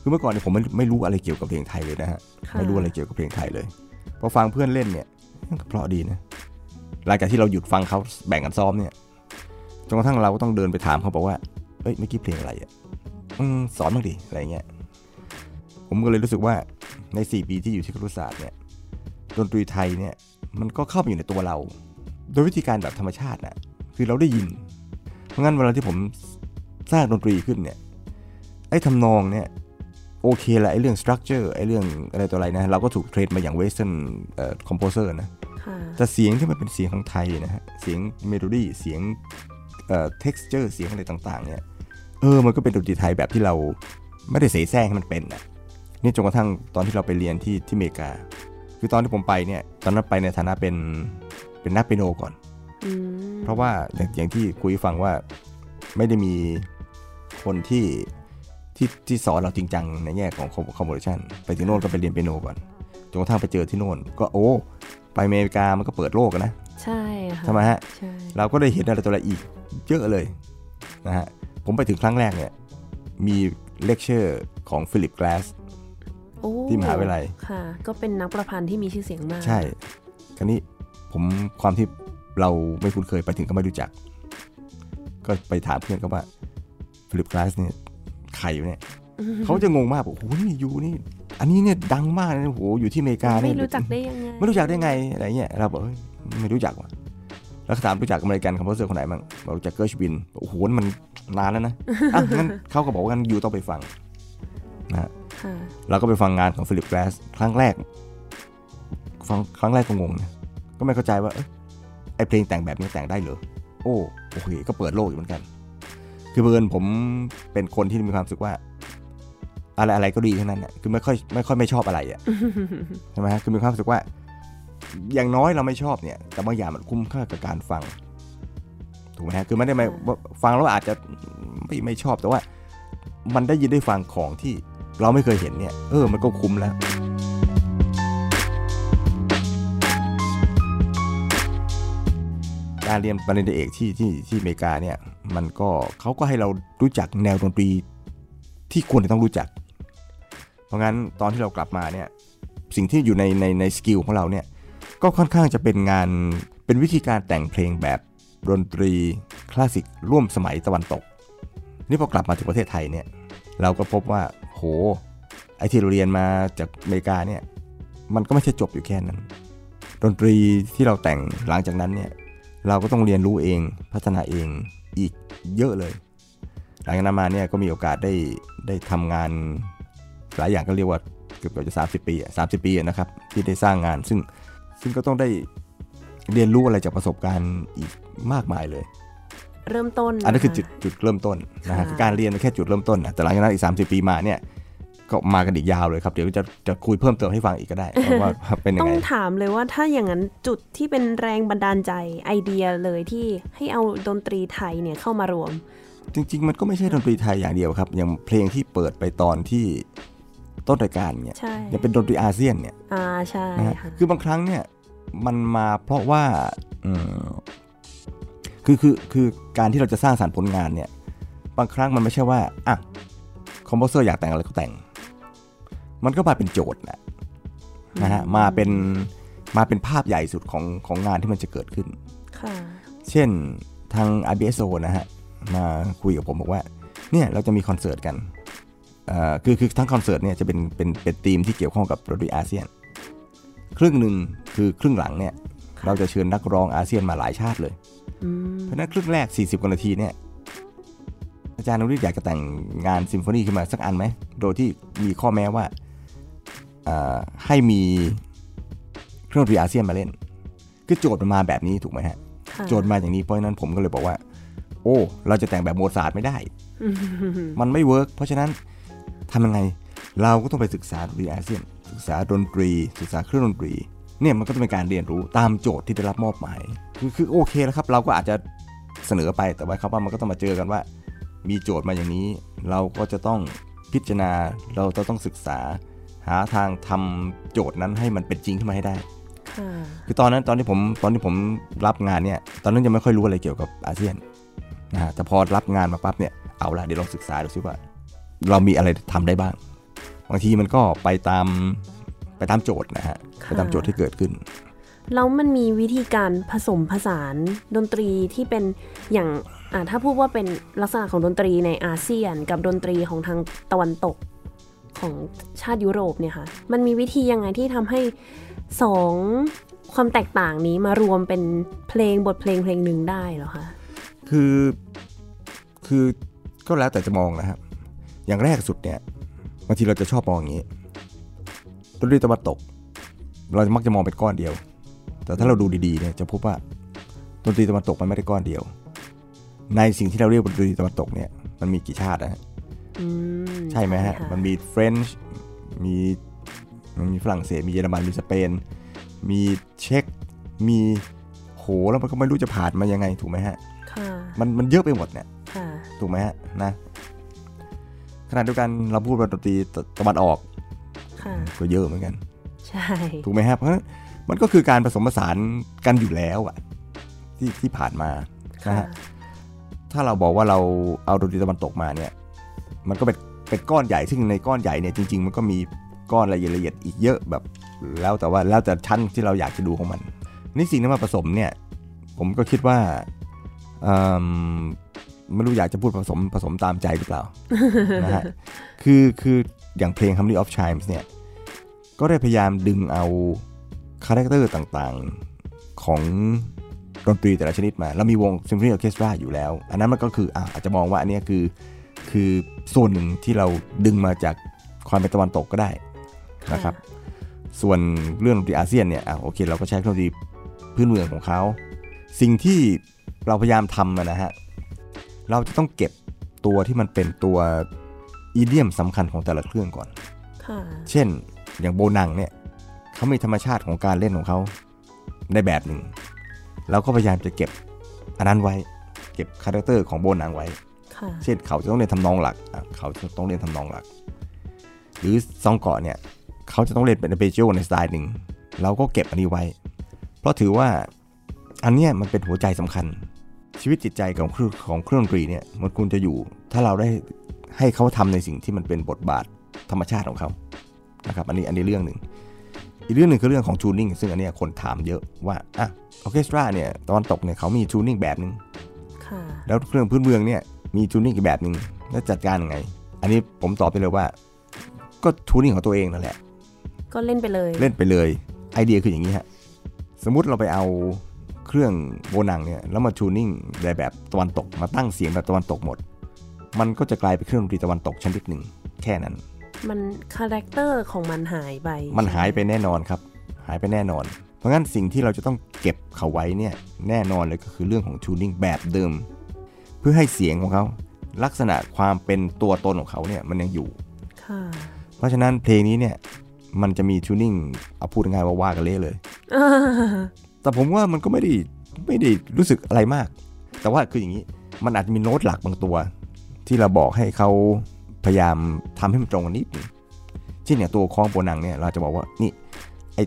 คือเมื่อก่อนเนี่ยผมไม่ไม่รู้อะไรเกี่ยวกับเพลงไทยเลยนะฮะค่ะไม่รู้อะไรเกี่ยวกับเพลงไทยเลย พอฟังเพื่อนเล่นเนี่ยก็เพราะดีนะหลังจากที่เราหยุดฟังเขาแบ่งกันซ้อมเนี่ยจนกระทั่งเราก็ต้องเดินไปถามเขาบอกว่าเอ้ยเมื่อกี้เพลงอะไรอะอืมสอนบ้างดิอะไรเงี้ยผมก็เลยรู้สึกว่าใน 4 ปีที่อยู่ที่ครุศาสตร์เนี่ยดนตรีไทยเนี่ยมันก็เข้าไปอยู่ในตัวเรา โดยวิธีการแบบธรรมชาตินะคือเราได้ยิน เพราะงั้นเวลาที่ผมสร้างดนตรีขึ้นเนี่ยไอ้ทำนองเนี่ย โอเคแหละไอ้เรื่องสตรัคเจอร์ไอ้เรื่องอะไรตัวอะไรนะ เราก็ถูก train มาอย่าง Western เอ่อ composer นะค่ะแต่เสียงที่มันเป็นเสียงของไทยนะฮะ เสียงเมโลดี้เสียงเอ่อ texture เสียงอะไรต่าง ๆ เนี่ย เออ มันก็เป็นดนตรีไทยแบบที่เราไม่ได้เสแสร้งให้มันเป็นนะนี่จนกระทั่งตอนที่เราไปเรียนที่ที่อเมริกา คือตอนที่ผมไปเนี่ย ตอนนั้นไปในฐานะเป็นเป็นนักเปียโนก่อนอืมเพราะว่าอย่างอย่างที่คุยให้ฟังว่าไม่ได้มีคนที่ ที่ที่สอนเราจริงจังในแง่ของ composition ไปถึงโน่นก็ไปเรียนเปียโนก่อนจนกระทั่งไปเจอที่โน่น ก็โอ้ ไปอเมริกามันก็เปิดโลกอะนะ ใช่ค่ะใช่ไหมฮะใช่เราก็ได้เห็นอะไรตัวอะไรอีกเยอะเลยนะฮะผมไปถึงครั้งแรกเนี่ย มีเลคเชอร์ของฟิลิปกลาสโอ้ที่มหาวิทยาลัยค่ะ ก็เป็นนักประพันธ์ที่มีชื่อเสียงมาก ใช่คราวนี้ผมความที่เราไม่คุ้นเคยไปถึงก็ไม่รู้จัก ก็ไปถามเพื่อนเขาว่าฟิลิปกลาสเนี่ย ใครอยู่เนี่ยเขาจะงงมากบอกโอ้โหนี่ you นี่ อันนี้เนี่ยดังมากนะโอ้โหอยู่ที่อเมริกาไม่เนี่ยรู้จักได้ยังไงไม่รู้จักได้ไงอะไรเงี้ยเราบอกเฮ้ยไม่รู้จักว่ะแล้วก็ถามรู้จัก American composer คนไหนบ้างบอกรู้จักเกิร์ชวินบอกโอ้โหนี่มันนานแล้วนะอะงั้นเขาก็บอกว่างั้น you ต้องไปฟังนะฮะค่ะเราก็ไปฟังงานของฟิลิปกลาสครั้งแรกฟังครั้งแรกก็งงนะก็ไม่เข้าใจว่าเอ้ยไอเพลงแต่งแบบนี้แต่งได้เหรอโอ้โอเคก็เปิดโลกอยู่เหมือนกัน คือเบิร์นผมเป็นคนที่มีความรู้สึกว่า อะไรอะไรก็ดีทั้งนั้นน่ะคือไม่ค่อยไม่ค่อยไม่ชอบอะไรอะใช่ไหมฮะคือมีความรู้สึกว่า อย่างน้อยเราไม่ชอบเนี่ย แต่บางอย่างมันคุ้มค่ากับการฟังถูกไหมฮะคือไม่ได้ไม่ว่าฟังแล้วอาจจะไม่ไม่ชอบแต่ว่า มันได้ยินได้ฟังของที่เราไม่เคยเห็นเนี่ย เออ มันก็คุ้มแล้ว การเรียนปริญญาเอกที่ที่ที่อเมริกาเนี่ยมันก็เขาก็ให้เรารู้จักแนวดนตรีที่ควรจะต้องรู้จัก เพราะงั้นตอนที่เรากลับมาเนี่ยสิ่งที่อยู่ในในใน skill ของเราเนี่ยก็ค่อนข้างจะเป็นงานเป็นวิธีการแต่งเพลงแบบดนตรีคลาสสิกร่วมสมัยตะวันตก นี่พอกลับมาถึงประเทศไทยเนี่ยเราก็พบว่าโหไอที่เราเรียนมาจากอเมริกาเนี่ยมันก็ไม่ใช่จบอยู่แค่นั้น ดนตรีที่เราแต่งหลังจากนั้นเนี่ย เราก็ต้องเรียนรู้เองพัฒนาเองอีกเยอะเลย หลังจากนั้นมาเนี่ยก็มีโอกาสได้ได้ทำงานหลายอย่างก็เรียกว่าเกือบจะ 30 ปีอะ30 ปีอะนะครับที่ได้สร้างงาน ซึ่งซึ่งก็ต้องได้เรียนรู้อะไรจากประสบการณ์อีกมากมายเลย เริ่มต้น อันนั้นคือนะจุดจุดเริ่มต้นนะฮะค่ะคือการเรียนเป็นแค่จุดเริ่มต้นนะแต่หลังจากนั้นอีก 30 ปีมาเนี่ย ก็มากันอีกยาวเลยครับ เดี๋ยวจะจะคุยเพิ่มเติมให้ฟังอีกก็ได้ว่าเป็นยัต้งองไงถามเลยว่าถ้าอย่างนั้นจุดที่เป็นแรงบันดาลใจไอเดียเลยที่ให้เอาดนตรีไทยเนี่ยเข้ามารวม จริง ๆ มันก็ไม่ใช่ดนตรีไทยอย่างเดียวครับ อย่างเพลงที่เปิดไปตอนที่ต้นรายการเนี่ยใช่ยังเป็นดนตรีอาเซียนเนี่ยอ่าใช่นะฮะค่ะคือบางครั้งเนี่ยมันมาเพราะว่าอืมคือคือคือการที่เราจะสร้างสรรค์ผลงานเนี่ยบางครั้งมันไม่ใช่ว่าอะคอมโพเซอร์อยากแต่งอะไรก็แต่ง มันก็มาเป็นโจทย์นะนะฮะมาเป็นมาเป็นภาพใหญ่สุดของของงานที่มันจะเกิดขึ้นค่ะเช่นทาง IBSO นะฮะ มาคุยกับผมบอกว่า เนี่ยเราจะมีคอนเสิร์ตกันเอ่อคือคือทั้งคอนเสิร์ตเนี่ยจะเป็นเป็นเป็นธีมที่เกี่ยวข้องกับดนตรีอาเซียน ครึ่งหนึ่งคือครึ่งหลังเนี่ย เราจะเชิญนักร้องอาเซียนมาหลายชาติเลยอืมเพราะฉะนั้นครึ่งแรก 40กว่านาทีเนี่ยอาจารย์นุริศอยากจะแต่งงานซิมโฟนีขึ้นมาสักอันไหม โดยที่มีข้อแม้ว่าเอ่อ ให้มีเครื่องดนตรีอาเซียนมาเล่น คือโจทย์มันมาแบบนี้ถูกไหมฮะค่ะโจทย์มาอย่างนี้เพราะฉะนั้นผมก็เลยบอกว่า โอ้ เราจะแต่งแบบโมซาร์ทไม่ได้อืมมันไม่ work เพราะฉะนั้นทำยังไงเราก็ต้องไปศึกษาดนตรีอาเซียน ศึกษาดนตรี ศึกษาเครื่องดนตรีเนี่ยมันก็ต้องเป็นการเรียนรู้ตามโจทย์ที่ได้รับมอบหมายคือคือโอเคแล้วครับ เราก็อาจจะเสนอไปแต่ว่าครับว่ามันก็ต้องมาเจอกันว่า มีโจทย์มาอย่างนี้ เราก็จะต้องพิจารณาเราจะต้องศึกษา หาทางทำโจทย์นั้นให้มันเป็นจริงขึ้นมาให้ได้ค่ะคือตอนนั้นตอนที่ผมตอนที่ผมรับงานเนี่ย ตอนนั้นยังไม่ค่อยรู้อะไรเกี่ยวกับอาเซียนนะฮะแต่พอรับงานมาปั๊บเนี่ยเอาละเดี๋ยวลองศึกษาดูซิว่า เรามีอะไรทำได้บ้างบางทีมันก็ไปตามไปตามโจทย์นะฮะไปตามโจทย์ที่เกิดขึ้นแล้วมันมีวิธีการผสมผสานดนตรีที่เป็นอย่างอ่าถ้าพูดว่าเป็นลักษณะของดนตรีในอาเซียน กับดนตรีของทางตะวันตก ของชาติยุโรปเนี่ยค่ะมันมีวิธียังไงที่ทำให้สองความแตกต่างนี้มารวมเป็นเพลงบทเพลงเพลงหนึ่งได้หรอคะคือคือก็แล้วแต่จะมองนะครับ อย่างแรกสุดเนี่ยบางทีเราจะชอบมองอย่างนี้ดนตรีตะวันตก เราจะมักจะมองเป็นก้อนเดียว แต่ถ้าเราดูดีๆเนี่ยจะพบว่าดนตรีตะวันตกมันไม่ได้ก้อนเดียว ในสิ่งที่เราเรียกว่าดนตรีตะวันตกเนี่ยมันมีกี่ชาตินะฮะ ใช่ไหมฮะค่มันมีเฟรนช์มีมันมีฝรั่งเศสมีเยอรมันมีสเปน มีเช็กมีโหแล้วมันก็ไม่รู้จะผ่านมายังไงถูกไหมฮะค่ะมันมันเยอะไปหมดเนี่ยค่ะถูกไหมฮะนะขณะเดียวกันเราพูดว่าดนตรีตะตะวันออกค่ะก็เยอะเหมือนกัน ใช่ถูกไหมครับเพราะฉะนั้นมันก็คือการผสมผสานกันอยู่แล้วอะที่ที่ผ่านมานะค่ะฮะถ้าเราบอกว่าเราเอาดนตรีตะวันตกมาเนี่ย มันก็เป็นเป็นก้อนใหญ่ซึ่งในก้อนใหญ่เนี่ยจริง ๆ มันก็มีก้อนละเอียดละเอียดอีกเยอะแบบ แล้วแต่ว่าแล้วแต่ชั้นที่เราอยากจะดูของมันนี่สิ่งที่มาผสมเนี่ยผมก็คิดว่าไม่รู้อยากจะพูดผสมผสมตามใจหรือเปล่านะฮะคือคืออย่างเพลง Harmony of Chimes เนี่ยก็ได้พยายามดึงเอาcharacter ต่างๆของดนตรีแต่ละชนิดมา แล้วมีวงซิมโฟนีออร์เคสตราอยู่แล้ว อันนั้นมันก็คืออะอาจจะมองว่าอันเนี้ยคือ คือส่วนหนึ่งที่เราดึงมาจากความเป็นตะวันตกก็ได้นะครับ ส่วนเรื่องดนตรีอาเซียนเนี่ยอะโอเค เราก็ใช้เครื่องดนตรีพื้นเมืองของเขา สิ่งที่เราพยายามทำอะนะฮะ เราจะต้องเก็บตัวที่มันเป็นตัว idiom สำคัญของแต่ละเครื่องก่อนค่ะเช่นอย่างโบนังเนี่ยเขามีธรรมชาติของการเล่นของเขาในแบบหนึ่ง เราก็พยายามจะเก็บอันนั้นไว้ เก็บ character ของโบนังไว้ค่ะ เช่นเขาจะต้องเล่นทำนองหลักอะเขาจะต้องเล่นทำนองหลัก หรือซองเกาก์เนี่ยเขาจะต้องเล่นเป็นเบจิโอในสไตล์หนึ่งเราก็เก็บอันนี้ไว้ เพราะถือว่าอันเนี้ยมันเป็นหัวใจสำคัญ ชีวิตจิตใจของเครื่องของเครื่องดนตรีเนี่ยมันควรจะอยู่ ถ้าเราได้ให้เขาทำในสิ่งที่มันเป็นบทบาทธรรมชาติของเขานะครับอันนี้อันนี้เรื่องหนึ่งอีกเรื่องหนึ่งคือเรื่องของทูนิ่งซึ่งอันเนี้ยคนถามเยอะว่าอะออเคสตราเนี่ยตอนตกเนี่ยเขามีทูนิ่งแบบหนึ่งค่ะแล้วเครื่องพื้นเมืองเนี่ย มีทูนิ่งอีกแบบหนึ่งแล้วจัดการยังไง อันนี้ผมตอบไปเลยว่า ก็ทูนิ่งของตัวเองนั่นแหละ ก็เล่นไปเลย เล่นไปเลยไอเดียคืออย่างนี้ฮะสมมุติเราไปเอาเครื่องโบนังเนี่ยแล้วมา tuning ในแบบตะวันตก มาตั้งเสียงแบบตะวันตกหมด มันก็จะกลายเป็นเครื่องดนตรีตะวันตกชนิดหนึ่งแค่นั้น มัน character ของมันหายไป มันหายไปแน่นอนครับ หายไปแน่นอน เพราะงั้นสิ่งที่เราจะต้องเก็บเขาไว้เนี่ยแน่นอนเลยก็คือเรื่องของ tuning แบบเดิมเพื่อให้เสียงของเขาลักษณะความเป็นตัวตนของเขาเนี่ยมันยังอยู่ค่ะเพราะฉะนั้นเพลงนี้เนี่ยมันจะมี tuningเอาพูดง่ายๆว่าว่ากันเละเลย แต่ผมว่ามันก็ไม่ได้ไม่ได้รู้สึกอะไรมาก แต่ว่าคืออย่างนี้มันอาจจะมีโน้ตหลักบางตัว ที่เราบอกให้เขาพยายามทำให้มันตรงกันนิดนึงเช่นอย่างตัวคล้องโปนังเนี่ยเราจะบอกว่านี่ไอ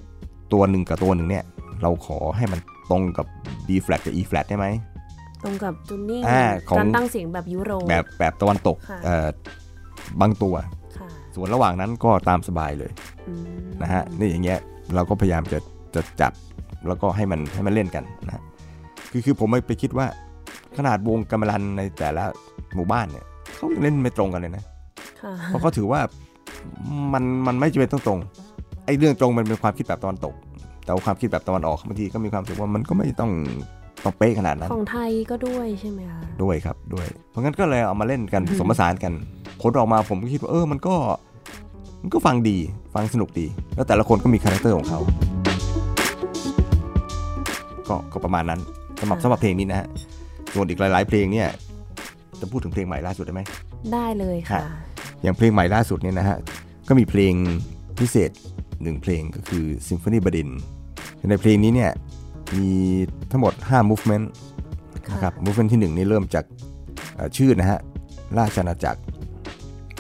ตัวหนึ่งกับตัวหนึ่งเนี่ยเราขอให้มันตรงกับ B flat กับ E flat ได้ไหม ตรงกับจูนิ่งอ่าของการตั้งเสียงแบบยุโรปแบบแบบตะวันตกค่ะเอ่อบางตัวค่ะส่วนระหว่างนั้นก็ตามสบายเลยอืมนะฮะนี่อย่างเงี้ยเราก็พยายามจะจะจับแล้วก็ให้มันให้มันเล่นกันนะฮะคือคือผมไปคิดว่า ขนาดวงกำมะลันในแต่ละหมู่บ้านเนี่ยเขายังเล่นไม่ตรงกันเลยนะค่ะเพราะเขาถือว่ามันมันไม่จำเป็นต้องตรงไอ้เรื่องตรงมันเป็นความคิดแบบตะวันตก แต่ว่าความคิดแบบตะวันออกบางทีก็มีความรู้สึกว่ามันก็ไม่ต้อง ต้องเป๊ะขนาดนั้น ของไทยก็ด้วยใช่ไหมคะด้วยครับด้วย เพราะงั้นก็เลยเอามาเล่นกันผสมผสานกันผลออกมาผมก็คิดว่าเออมันก็ มันก็ฟังดีฟังสนุกดี แล้วแต่ละคนก็มี character ของเขาก็ก็ประมาณนั้นสำหรับสำหรับเพลงนี้นะฮะส่วนอีกหลาย ๆ เพลงเนี่ยจะพูดถึงเพลงใหม่ล่าสุดได้ไหมได้เลยค่ะฮะอย่างเพลงใหม่ล่าสุดเนี่ยนะฮะก็มีเพลงพิเศษหนึ่งเพลงก็คือ Symphony บดินในเพลงนี้เนี่ย มีทั้งหมด 5 movement ค่ะนะครับ movement ที่ 1 นี่เริ่มจากเอ่อชื่อนะฮะราชอาณาจักร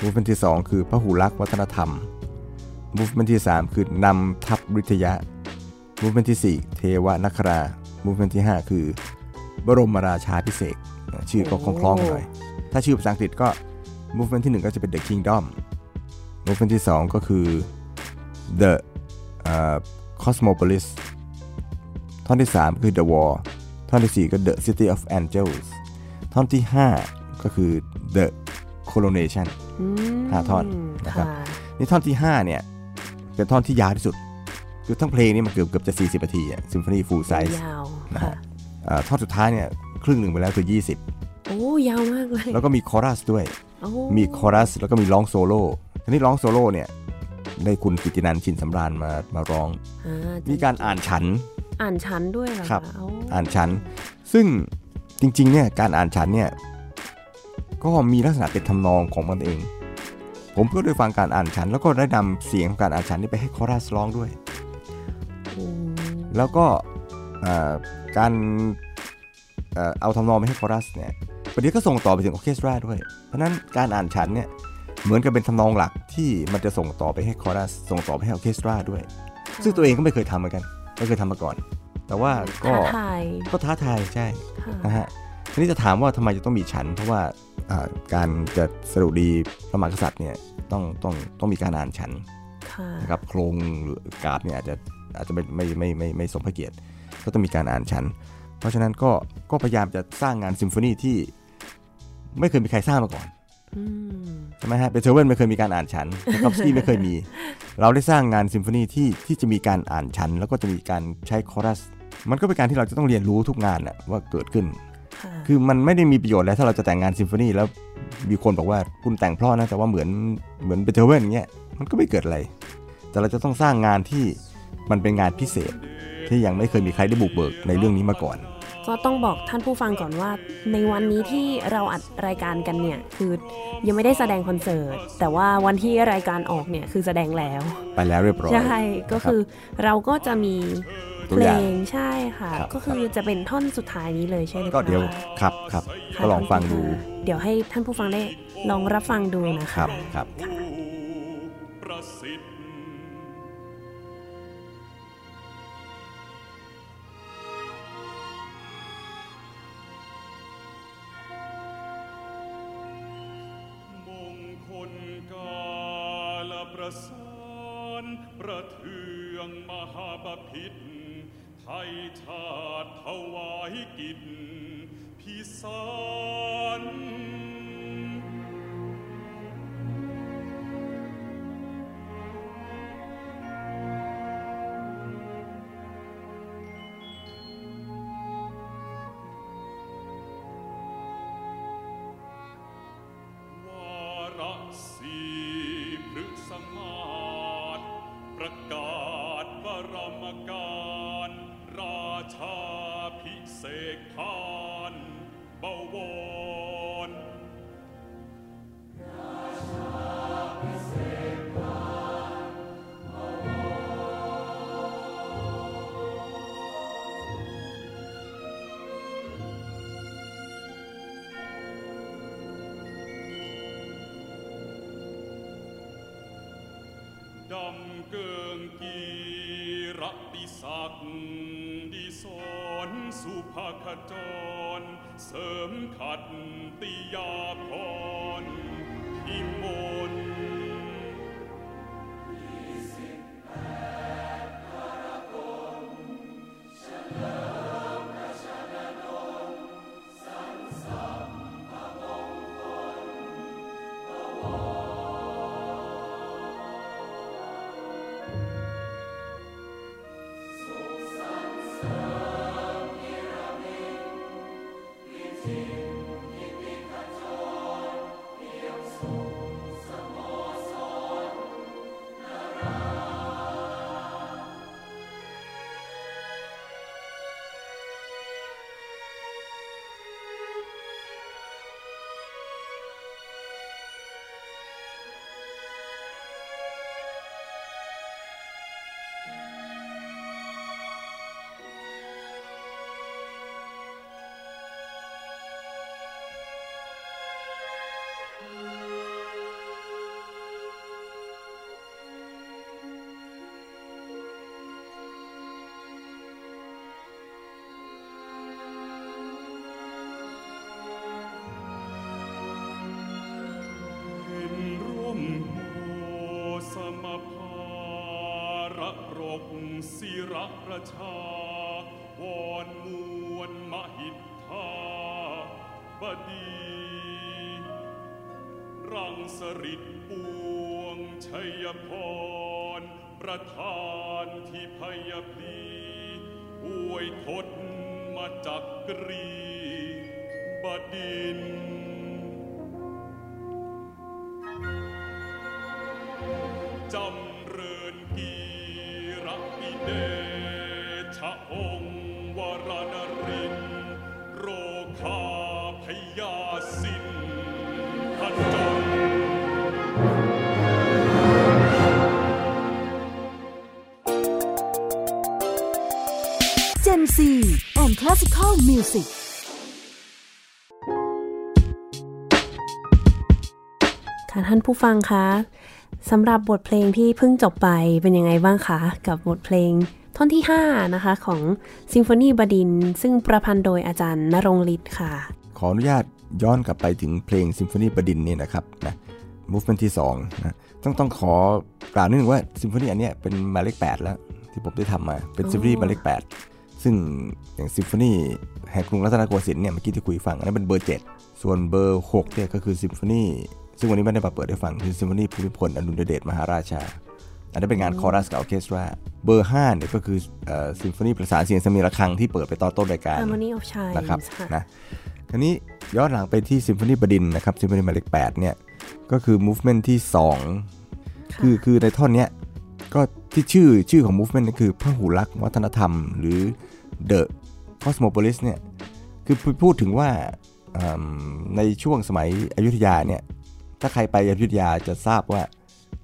movement ที่ 2 คือพระหูรักษ์วัฒนธรรม movement ที่ 3 คือนำทัพวิทยะ movement ที่ 4 เทวนัครา movement ที่ 5 คือ บรมราชาพิเศษกชื่อก็คล้องๆกันหน่อย ถ้าชื่อภาษาอังกฤษก็ movement ที่ 1 ก็จะเป็น the kingdom movement ที่ 2 ก็คือ the เอ่อ cosmopolis ท่อนที่ 3 คือ the war ท่อนที่ 4 ก็ the city of angels ท่อนที่ 5 ก็คือ the coronation อืมห้าท่อนนะครับค่ะนี่ท่อนที่ 5 เนี่ยเป็นท่อนที่ยาวที่สุด คือทั้งเพลงนี้มันเกือบเกือบจะ 40นาทีอะซิมโฟนีฟูลไซส์ยาวนะค่ะฮะท่อนสุดท้ายเนี่ยครึ่งหนึ่งไปแล้วคือโอ้ยาวมากเลย20แล้วก็มีคอรัสด้วยโอ้มีคอรัสแล้วก็มีร้องโซโล่ทีนี้ร้องโซโล่เนี่ยได้คุณกิตตินันท์ชินสำราญมามาร้องอ่ามีการอ่านฉัน อ่านชั้นด้วยเหรอครับะโอ้อ่านฉันซึ่งจริงๆเนี่ยการอ่านฉันเนี่ยก็มีลักษณะเป็นทำนองของมันเอง ผมก็ได้ฟังการอ่านฉันแล้วก็ได้นำเสียงของการอ่านฉันนี่ไปให้คอรัสร้องด้วยอืมแล้วก็เอ่อการเอ่อเอาทำนองไปให้คอรัสเนี่ยประเดี๋ยวก็ส่งต่อไปถึง orchestra ด้วย เพราะฉะนั้นการอ่านฉันท์เนี่ยเหมือนกับเป็นทำนองหลักที่มันจะส่งต่อไปให้คอรัส ส่งต่อไปให้ orchestra ด้วย ซึ่งตัวเองก็ไม่เคยทำเหมือนกัน ไม่เคยทำมาก่อน แต่ว่าก็ท้าทายก็ท้าทายใช่ค่ะนะฮะทีนี้จะถามว่าทำไมจะต้องมีฉันท์ เพราะว่าอ่าการจะสดุดีพระมหากษัตริย์เนี่ยต้องต้องต้องมีการอ่านฉันท์ค่ะนะครับโคลงหรือกาพย์เนี่ยอาจจะอาจจะไม่ไม่ไม่ไม่ไม่สมพระเกียรติ ก็ต้องมีการอ่านฉันท์ เพราะฉะนั้นก็ก็พยายามจะสร้างงานซิมโฟนีที่ไม่เคยมีใครสร้างมาก่อนอืม ใช่ไหมฮะเบโธเวนไม่เคยมีการอ่านฉันท์ ไชคอฟสกี้ไม่เคยมี เราได้สร้างงานซิมโฟนีที่ที่จะมีการอ่านฉันท์ แล้วก็จะมีการใช้คอรัส มันก็เป็นการที่เราจะต้องเรียนรู้ทุกงานน่ะว่าเกิดขึ้นค่ะคือมันไม่ได้มีประโยชน์แล้วถ้าเราจะแต่งงานซิมโฟนีแล้วมีคนบอกว่าคุณแต่งเพราะนะแต่ว่าเหมือนเหมือนเบโธเวนอย่างเงี้ยมันก็ไม่เกิดอะไร แต่เราจะต้องสร้างงานที่มันเป็นงานพิเศษ ที่ยังไม่เคยมีใครได้บุกเบิกในเรื่องนี้มาก่อน ก็ต้องบอกท่านผู้ฟังก่อนว่า ในวันนี้ที่เราอัดรายการกันเนี่ยคือยังไม่ได้แสดงคอนเสิร์ต แต่ว่าวันที่รายการออกเนี่ยคือแสดงแล้ว ไปแล้วเรียบร้อย ใช่ ก็คือเราก็จะมีตัเพวลอย่างงใช่ค่ะครับก็คือจะเป็นท่อนสุดท้ายนี้เลยใช่ไหมคะก็เดี๋ยวครับครับค่ะก็ลองฟังดู เดี๋ยวให้ท่านผู้ฟังได้ลองรับฟังดูนะคคะรับครับประสิทธิ์ ดติ ประชาวอนมวลมหิทธาบดี รังสริดปวงชัยพร ประธานที่พยาพีอวยทศมาจากกรีบดินจำเริญกีรปิเด ชะองค์วรนริน โรคาพยาสินขจร Gen C and Classical Music ค่ะท่านผู้ฟังคะสำหรับบทเพลงที่เพิ่งจบไปเป็นยังไงบ้างคะ กับบทเพลง ท่อนที่ 5 นะคะ ของซิมโฟนีบดินทร์ซึ่งประพันธ์โดยอาจารย์ณรงค์ฤทธิ์ค่ะ ขออนุญาตย้อนกลับไปถึงเพลงซิมโฟนีบดินทร์เนี่ยนะครับนะ movement ที่2นะต้องต้องขอกล่าวนิดนึงว่าซิมโฟนีอันเนี้ยเป็นหมายเลข8 แล้ว ที่ผมได้ทำมาเป็นซิมโฟนีหมายเลข8 ซึ่งอย่างซิมโฟนีแห่งกรุงรัตนโกสินทร์เนี่ยเมื่อกี้ที่คุยฟังอันนั้นเป็นเบอร์ 7 ส่วนเบอร์6เนี่ยก็คือซิมโฟนีซึ่งวันนี้ไม่ได้มาเปิดให้ฟังคือซิมโฟนีภูมิพลอดุลยเดชมหาราชา อันนั้นเป็นงานคอรัสกับ orchestra เบอร์5เนี่ยก็คือซิมโฟนีประสานเสียงสำเนียงระฆังที่เปิดไปตอนต้นรายการ Harmony of Chimes นะครับค่ะนะทีนี้ย้อนหลังไปที่ซิมโฟนีบดินทร์นะครับซิมโฟนีหมายเลข8เนี่ยก็คือ movement ที่ 2 คือคือในท่อนเนี้ยก็ที่ชื่อชื่อของ movement นี่คือพหุลักษณ์วัฒนธรรม หรือ The Cosmopolis เนี่ยคือพูดถึงว่าอืมในช่วงสมัยอยุธยาเนี่ยถ้าใครไปอยุธยาจะทราบว่า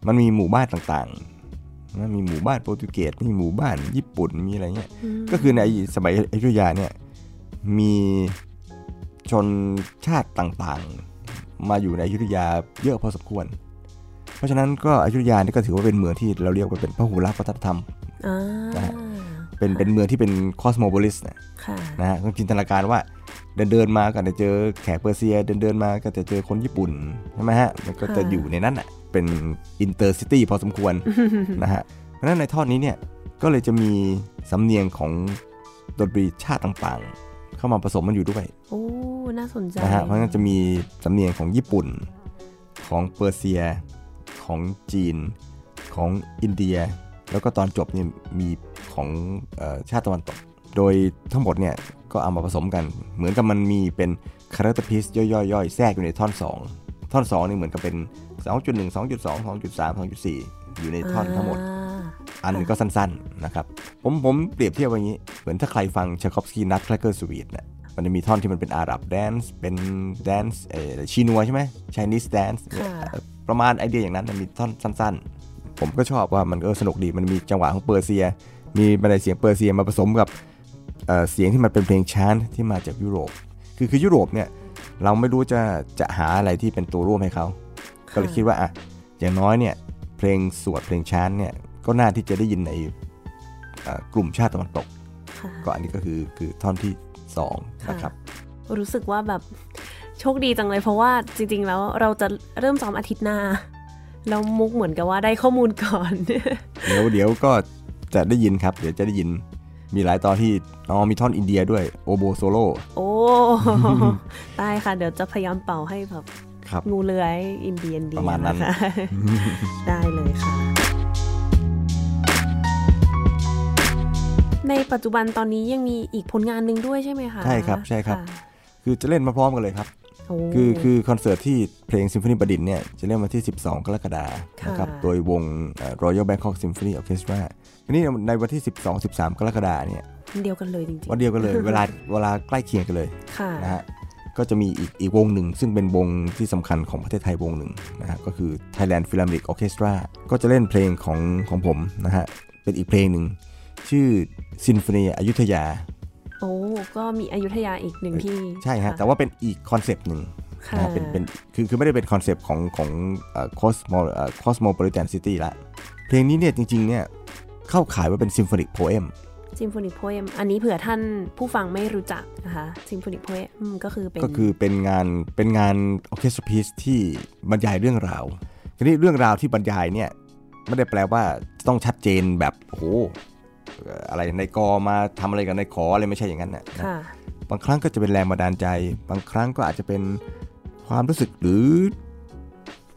มันมีหมู่บ้านต่างๆ นะมีหมู่บ้านโปรตุเกสมีหมู่บ้านญี่ปุ่นมีอะไรเงี้ยก็คือในสมัยอยุธยาเนี่ยมีชนชาติต่างๆ มาอยู่ในอยุธยาเยอะพอสมควร เพราะฉะนั้นก็อยุธยานี่ก็ถือว่าเป็นเมืองที่เราเรียกว่าเป็นพหุรักษ์วัฒนธรรมอ่านะฮะเป็นเป็นเมืองที่เป็นคอสโมโ o ลิสนะค่ะนะฮะต้องจินตนาการว่าเดินเดินๆมาก็จะเจอแขกเปอร์เซีย เดินเดินๆมาก็จะเจอคนญี่ปุ่นใช่ไหมฮะมันก็จะอยู่ในนั้นอะ เป็น inter city พอสมควรนะฮะเพราะฉะนั้นในท่อนนี้เนี่ยก็เลยจะมีสำเนียงของดนตรีชาติต่างๆ เข้ามาผสมมันอยู่ด้วยโอ้น่าสนใจนะฮะเพราะฉะนั้นจะมีสำเนียงของญี่ปุ่น ของเปอร์เซีย ของจีน ของอินเดีย แล้วก็ตอนจบเนี่ยมีของเออชาติตะวันตก โดยทั้งหมดเนี่ยก็เอามาผสมกัน เหมือนกับมันมีเป็น character piece ย่อยๆ แทรกอยู่ในท่อน 2 ท่อน2นี่เหมือนกับเป็น 2.1 2.2 2.3 2.4 อยู่ในท่อนทั้งหมด อันหนึ่งก็สั้นๆนะครับ ผมผมเปรียบเทียบว่าอย่างนี้ เหมือนถ้าใครฟังช a คอฟสกี้นัทแคลเกอร์สวีทเนี่ยมันจะมีท่อนที่มันเป็นอาหรับ dance เป็นแดนซ์เอ่อชีนัวใช่ไหม Chinese dance ค่ะประมาณไอเดียอย่างนั้นมันมีท่อนสั้น ๆ ผมก็ชอบว่ามันก็สนุกดีมันมีจังหวะของเปอร์เซีย มีบันไดเสียงเปอร์เซียมาผสมกับเอ่อเสียงที่มันเป็นเพลงชานที่มาจากยุโรป คือคือยุโรปเนี่ย เราไม่รู้จะจะหาอะไรที่เป็นตัวร่วมให้เขาก็เลยคิดว่าอะอย่างน้อยเนี่ยเพลงสวดเพลงชานเนี่ยก็น่าที่จะได้ยินในเอ่อกลุ่มชาติตะวันตกค่ะก็อันนี้ก็คือคือท่อนที่สองนะครับรู้สึกว่าแบบโชคดีจังเลยเพราะว่าจริง ๆ แล้วเราจะเริ่มซ้อมอาทิตย์หน้าแล้วมุกเหมือนกับว่าได้ข้อมูลก่อน เดี๋ยวเดี๋ยวก็จะได้ยินครับ เดี๋ยวจะได้ยิน มีหลายตอนที่อ๋อมีท่อนอินเดียด้วยโอโบโซโล่โอ้ได้ค่ะ เดี๋ยวจะพยายามเป่าให้แบบครับงูเลื้อยอินเดียนดีประมาณนั้นคได้เลยค่ะ ในปัจจุบันตอนนี้ยังมีอีกผลงานหนึ่งด้วยใช่ไหมคะ ใช่ครับใช่ครับะคือจะเล่นมาพร้อมกันเลยครับโอ้ คือคือคอนเสิร์ตที่เพลงซิมโฟนีประดินเนี่ยจะเล่นวันที่ 12 กรกฎาคมค่ะนะครับโดยวงเอ่อ Royal Bangkok Symphony Orchestra ทีนี้ในวันที่ 12 13 กรกฎาคมเนี่ยวันเดียวกันเลยจริงวันเดียวกันเลยเวลาเวลาใกล้เคียงกันเลยๆค่ะนะฮะก็จะมีอีกอีกวงหนึ่ง ซึ่งเป็นวงที่สำคัญของประเทศไทยวงหนึ่งนะฮะก็คือ Thailand Philharmonic Orchestra ก็จะเล่นเพลงของของผมนะฮะเป็นอีกเพลงหนึ่งชื่อซิมโฟนีอยุธยาโอ้ก็มีอยุธยาอีกหนึ่งที่ใช่ฮะค่แต่ว่าเป็นอีก concept หนึ่งค่ะนะฮะเป็นเป็นคือคือไม่ได้เป็น concept ของของ cosmo cosmopolitan city ละเพลงนี้เนี่ยจริงๆเนี่ยเข้าข่ายว่าเป็น symphonic poemซิมโฟนิ c โพเอมอันนี้เผื่อท่านผู้ฟังไม่รู้จักนะคะซิมโฟนิ c โพเอมก็คือเป็นก็คือเป็นงานเป็นงานออเคสตราพีซที่บรรยายเรื่องราวทีนี้เรื่องราวที่บรรยายเนี่ยไม่ได้แปลว่าต้องชัดเจนแบบโอ้โหเอ่ออะไรในกอมาทำอะไรกันในขออะไรไม่ใช่อย่างนั้นนะนะค่ะบางครั้งก็จะเป็นแรงบันดาลใจ บางครั้งก็อาจจะเป็นความรู้สึกหรือ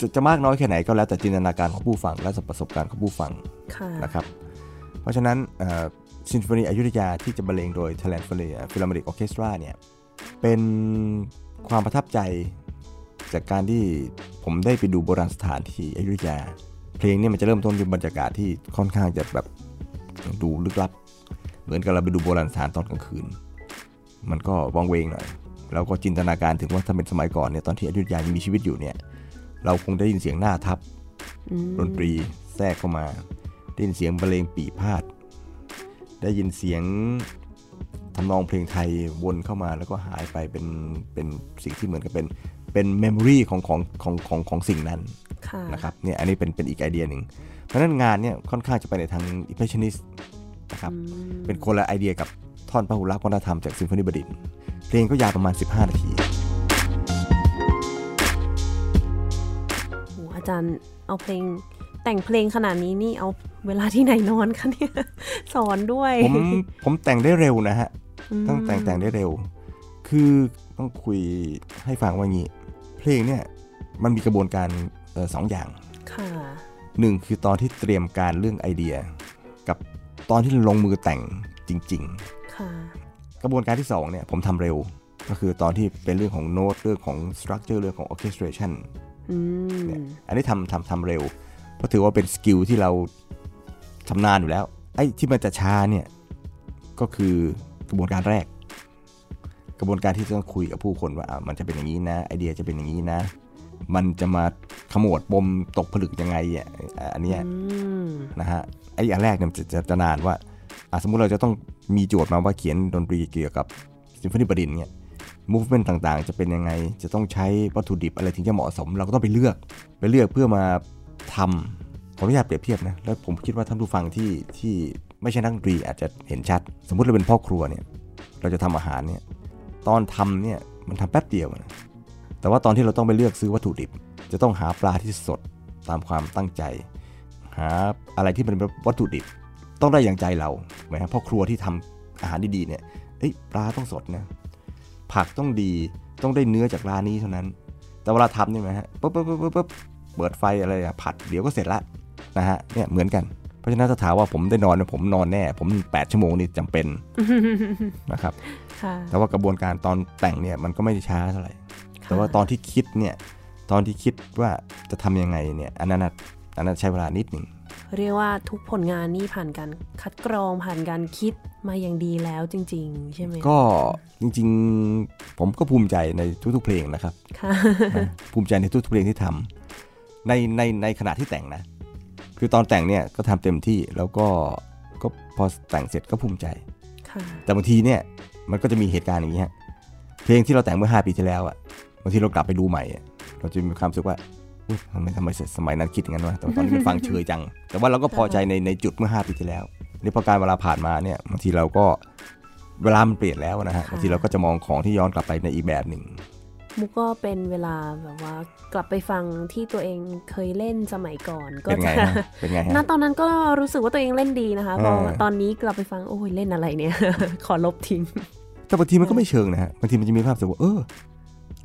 จะจะมากน้อยแค่ไหนก็แล้วแต่จินตนาการของผู้ฟังและประสบการณ์ของผู้ฟังค่ะนะครับ เพราะฉะนั้นซินโฟนีอยุธยาที่จะบรรเลงโดย Thailand Philharmonic Orchestra เนี่ยเป็นความประทับใจจากการที่ผมได้ไปดูโบราณสถานที่อยุธยา เพลงเนี่ยมันจะเริ่มต้นด้วยบรรยากาศที่ค่อนข้างจะแบบ ดูลึกลับ เหมือนกับเราไปดูโบราณสถานตอนกลางคืน มันก็วังเวงหน่อยเราก็จินตนาการถึงว่าถ้าเป็นสมัยก่อนเนี่ยตอนที่อยุธยายังมีชีวิตอยู่เนี่ย เราคงได้ยินเสียงหน้าทับอืมดนตรีแทรกเข้ามา ได้ยินเสียงบรรเลงปี่พาทย์ ได้ยินเสียงทำนองเพลงไทยวนเข้ามาแล้วก็หายไปเป็นเป็นสิ่งที่เหมือนกับเป็นเป็น memory ของของของของของสิ่งนั้นค่ะนะครับเนี่ยอันนี้เป็นเป็นอีกไอเดียหนึ่ง เพราะฉะนั้นงานเนี่ยค่อนข้างจะไปในทาง impressionist นะครับอืมเป็นคนละไอเดียกับท่อนพหุลักษณ์วัฒนธรรมจากซิมโฟนีบดินทร์เพลงก็ยาวประมาณ 15 นาทีโหอาจารย์เอาเพลงแต่งเพลงขนาดนี้นี่เอาเวลาที่ไหนนอนคะเนี่ย สอนด้วย ผมผมแต่งได้เร็วนะฮะมต้องแต่งแต่งได้เร็ว คือต้องคุยให้ฟังว่างี้ เพลงเนี่ยมันมีกระบวนการเออสองอย่าง ค่ะหนึ่งคือตอนที่เตรียมการเรื่องไอเดีย กับตอนที่ลงมือแต่งจริงค่ะๆกระบวนการที่สองเนี่ยผมทำเร็ว ก็คือตอนที่เป็นเรื่องของโน้ตเรื่องของสตรัคเจอร์เรื่องของออเคสตร t ชันอืมเนี่ยอันนี้ทำทำทำเร็ว เพราะถือว่าเป็น skill ที่เราชำนาญอยู่แล้ว ไอ้ที่มันจะช้าเนี่ยก็คือกระบวนการแรก กระบวนการที่ต้องคุยกับผู้คนว่าอะมันจะเป็นอย่างนี้นะ ไอเดียจะเป็นอย่างนี้นะ มันจะมาขมวดปมตกผลึกยังไงอะอะอันเนี้ยอืมนะฮะไอ้อันแรกเนี่ยมันจะจะจะนานว่าอะสมมุติเราจะต้องมีโจทย์มาว่าเขียนดนตรีเกี่ยวกับซิมโฟนีบดินทร์เนี่ย movement ต่างๆ จะเป็นยังไง จะต้องใช้วัตถุดิบอะไรถึงจะเหมาะสม เราก็ต้องไปเลือกไปเลือกเพื่อมาทำขออนุญาตเปรียบเทียบนะ แล้วผมคิดว่าท่านผู้ฟังที่ที่ไม่ใช่นักดนตรีอาจจะเห็นชัด สมมุติเราเป็นพ่อครัวเนี่ย เราจะทำอาหารเนี่ย ตอนทำเนี่ยมันทำแป๊บเดียวนะ แต่ว่าตอนที่เราต้องไปเลือกซื้อวัตถุดิบ จะต้องหาปลาที่สดตามความตั้งใจ หาอะไรที่มันเป็นวัตถุดิบ ต้องได้อย่างใจเราไหมครับพ่อครัวที่ทำอาหารดีๆเนี่ยเอ้ยปลาต้องสดนะผักต้องดีต้องได้เนื้อจากร้านนี้เท่านั้น แต่เวลาทำเนี่ยไหมฮะปุ๊บปุ๊บปุ๊บปุ๊บปุ๊บเปิดไฟอะไรอะผัดเดี๋ยวก็เสร็จละนะฮะเนี่ยเหมือนกันเพราะฉะนั้นถ้าถามว่าผมได้นอนเนี่ยผมนอนแน่ ผม 8 ชั่วโมงนี่จำเป็นนะครับค่ะแต่ว่ากระบวนการตอนแต่งเนี่ยมันก็ไม่ได้ช้าเท่าไหร่ แต่ว่าตอนที่คิดเนี่ยตอนที่คิดว่าจะทำยังไงเนี่ยอันนั้นน่ะอันนั้นใช้เวลานิดหนึ่งเรียกว่าทุกผลงานนี่ผ่านการคัดกรองผ่านการคิดมาอย่างดีแล้วจริง ๆ ใช่ไหมก็จริง ๆ ผมก็ภูมิใจในทุกๆเพลงนะครับค่ะนะภูมิใจในทุกๆเพลงที่ทำในในในขณะที่แต่งนะ คือตอนแต่งเนี่ยก็ทำเต็มที่แล้วก็ก็พอแต่งเสร็จก็ภูมิใจค่ะแต่บางทีเนี่ยมันก็จะมีเหตุการณ์อย่างนี้ฮะเพลงที่เราแต่งเมื่อ 5 ปีที่แล้วอะบางทีเรากลับไปดูใหม่อะเราจะมีความรู้สึกว่าอุ๊ยทำไมทำไมสมัยนั้นคิดอย่างนั้นวะแต่ว่าตอนนี้มันฟังเชยจัง แต่ว่าเราก็พอใจในในจุดเมื่อ 5 ปีที่แล้วนี่พอการเวลาผ่านมาเนี่ยบางทีเราก็เวลามันเปลี่ยนแล้วนะฮะค่ะบางทีเราก็จะมองของที่ย้อนกลับไปในอีกแบบหนึ่งมุกก็เป็นเวลาแบบว่ากลับไปฟังที่ตัวเองเคยเล่นสมัยก่อนก็เป็นไงจะฮะเป็นไงฮะณตอนนั้นก็รู้สึกว่าตัวเองเล่นดีนะคะพอเออตอนนี้กลับไปฟังโอ้ยเล่นอะไรเนี่ย ขอลบทิ้ง แต่บางทีมันก็ไม่เชิงนะฮะบางทีมันจะมีภาพรู้สึกว่าเออ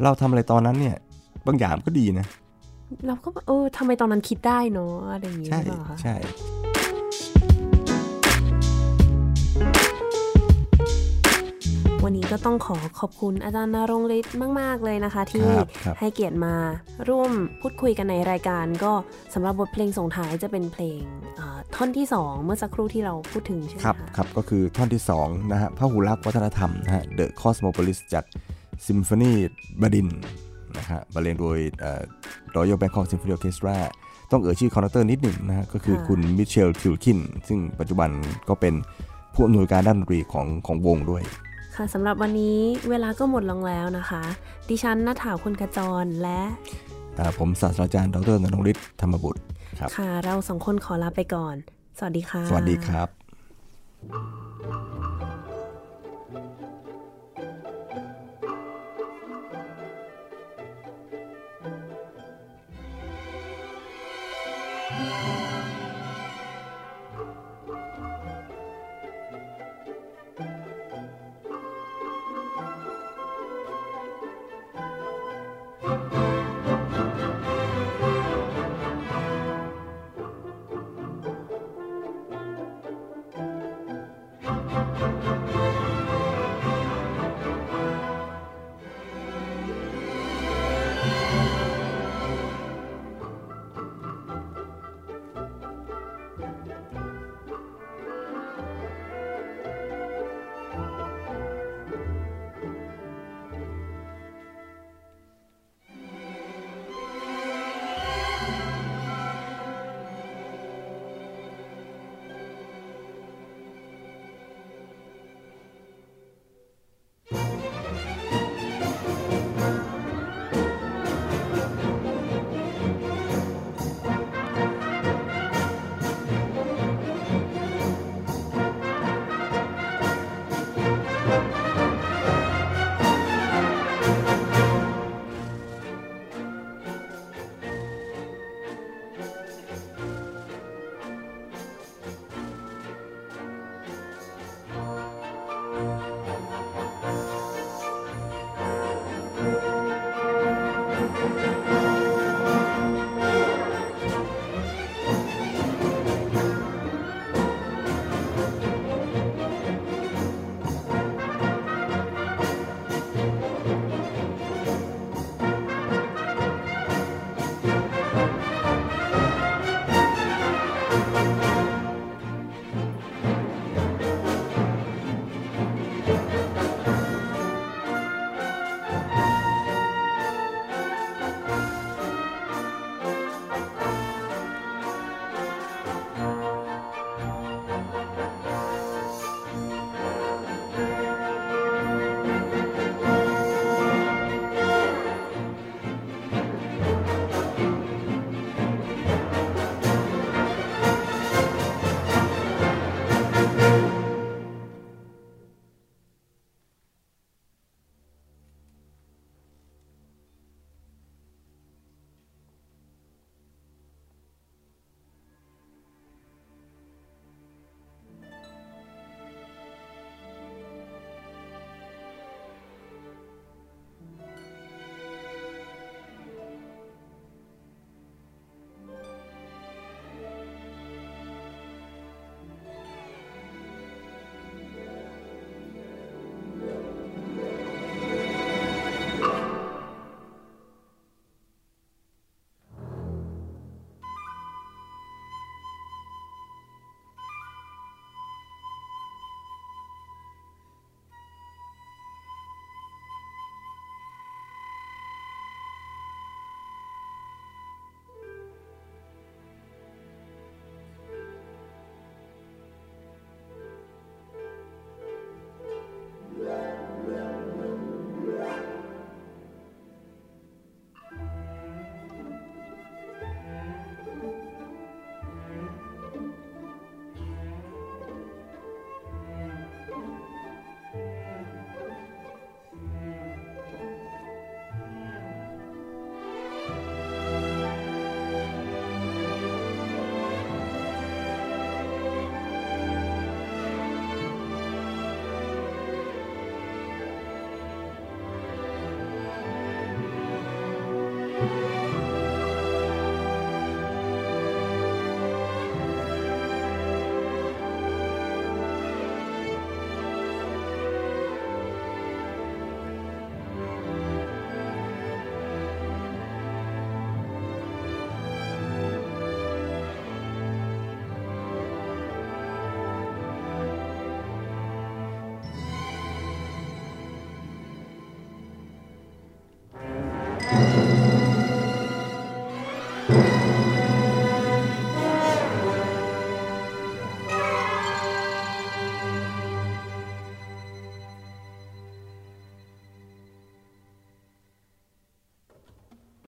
เราทำอะไรตอนนั้นเนี่ย บางอย่างก็ดีนะ เราก็แบบเออทำไมตอนนั้นคิดได้เนาะอะไรอย่างงี้ใช่หรือเปล่าคะใช่วันนี้ก็ต้องขอขอบคุณอาจารย์นรงฤทธิ์มาก ๆ เลยนะคะ ที่ครับครับให้เกียรติมาร่วมพูดคุยกันในรายการ ก็สำหรับบทเพลงส่งท้ายจะเป็นเพลงเอ่อท่อนที่ 2 เมื่อสักครู่ที่เราพูดถึงใช่ไหมครับคะครับก็คือท่อนที่ 2 นะฮะพหุลักษณ์วัฒนธรรมนะฮะ The Cosmopolis จาก ซิมโฟนีบดินทร์นะฮะบรรเลงโดยเอ่อ Royal Bangkok Symphony Orchestra ต้องเอ่ยชื่อ conductor นิดหนึ่งนะฮะก็คือคุณมิเชลทิลคิน ซึ่งปัจจุบันก็เป็นผู้อำนวยการด้านดนตรีของของวงด้วยค่ะสำหรับวันนี้เวลาก็หมดลงแล้วนะคะ ดิฉันนัฐาคุณขจรและอ่าผมศาสตราจารย์ดรนรงฤทธิ์ธรรมบุตรครับค่ะ เราสองคนขอลาไปก่อน สวัสดีค่ะ สวัสดีครับ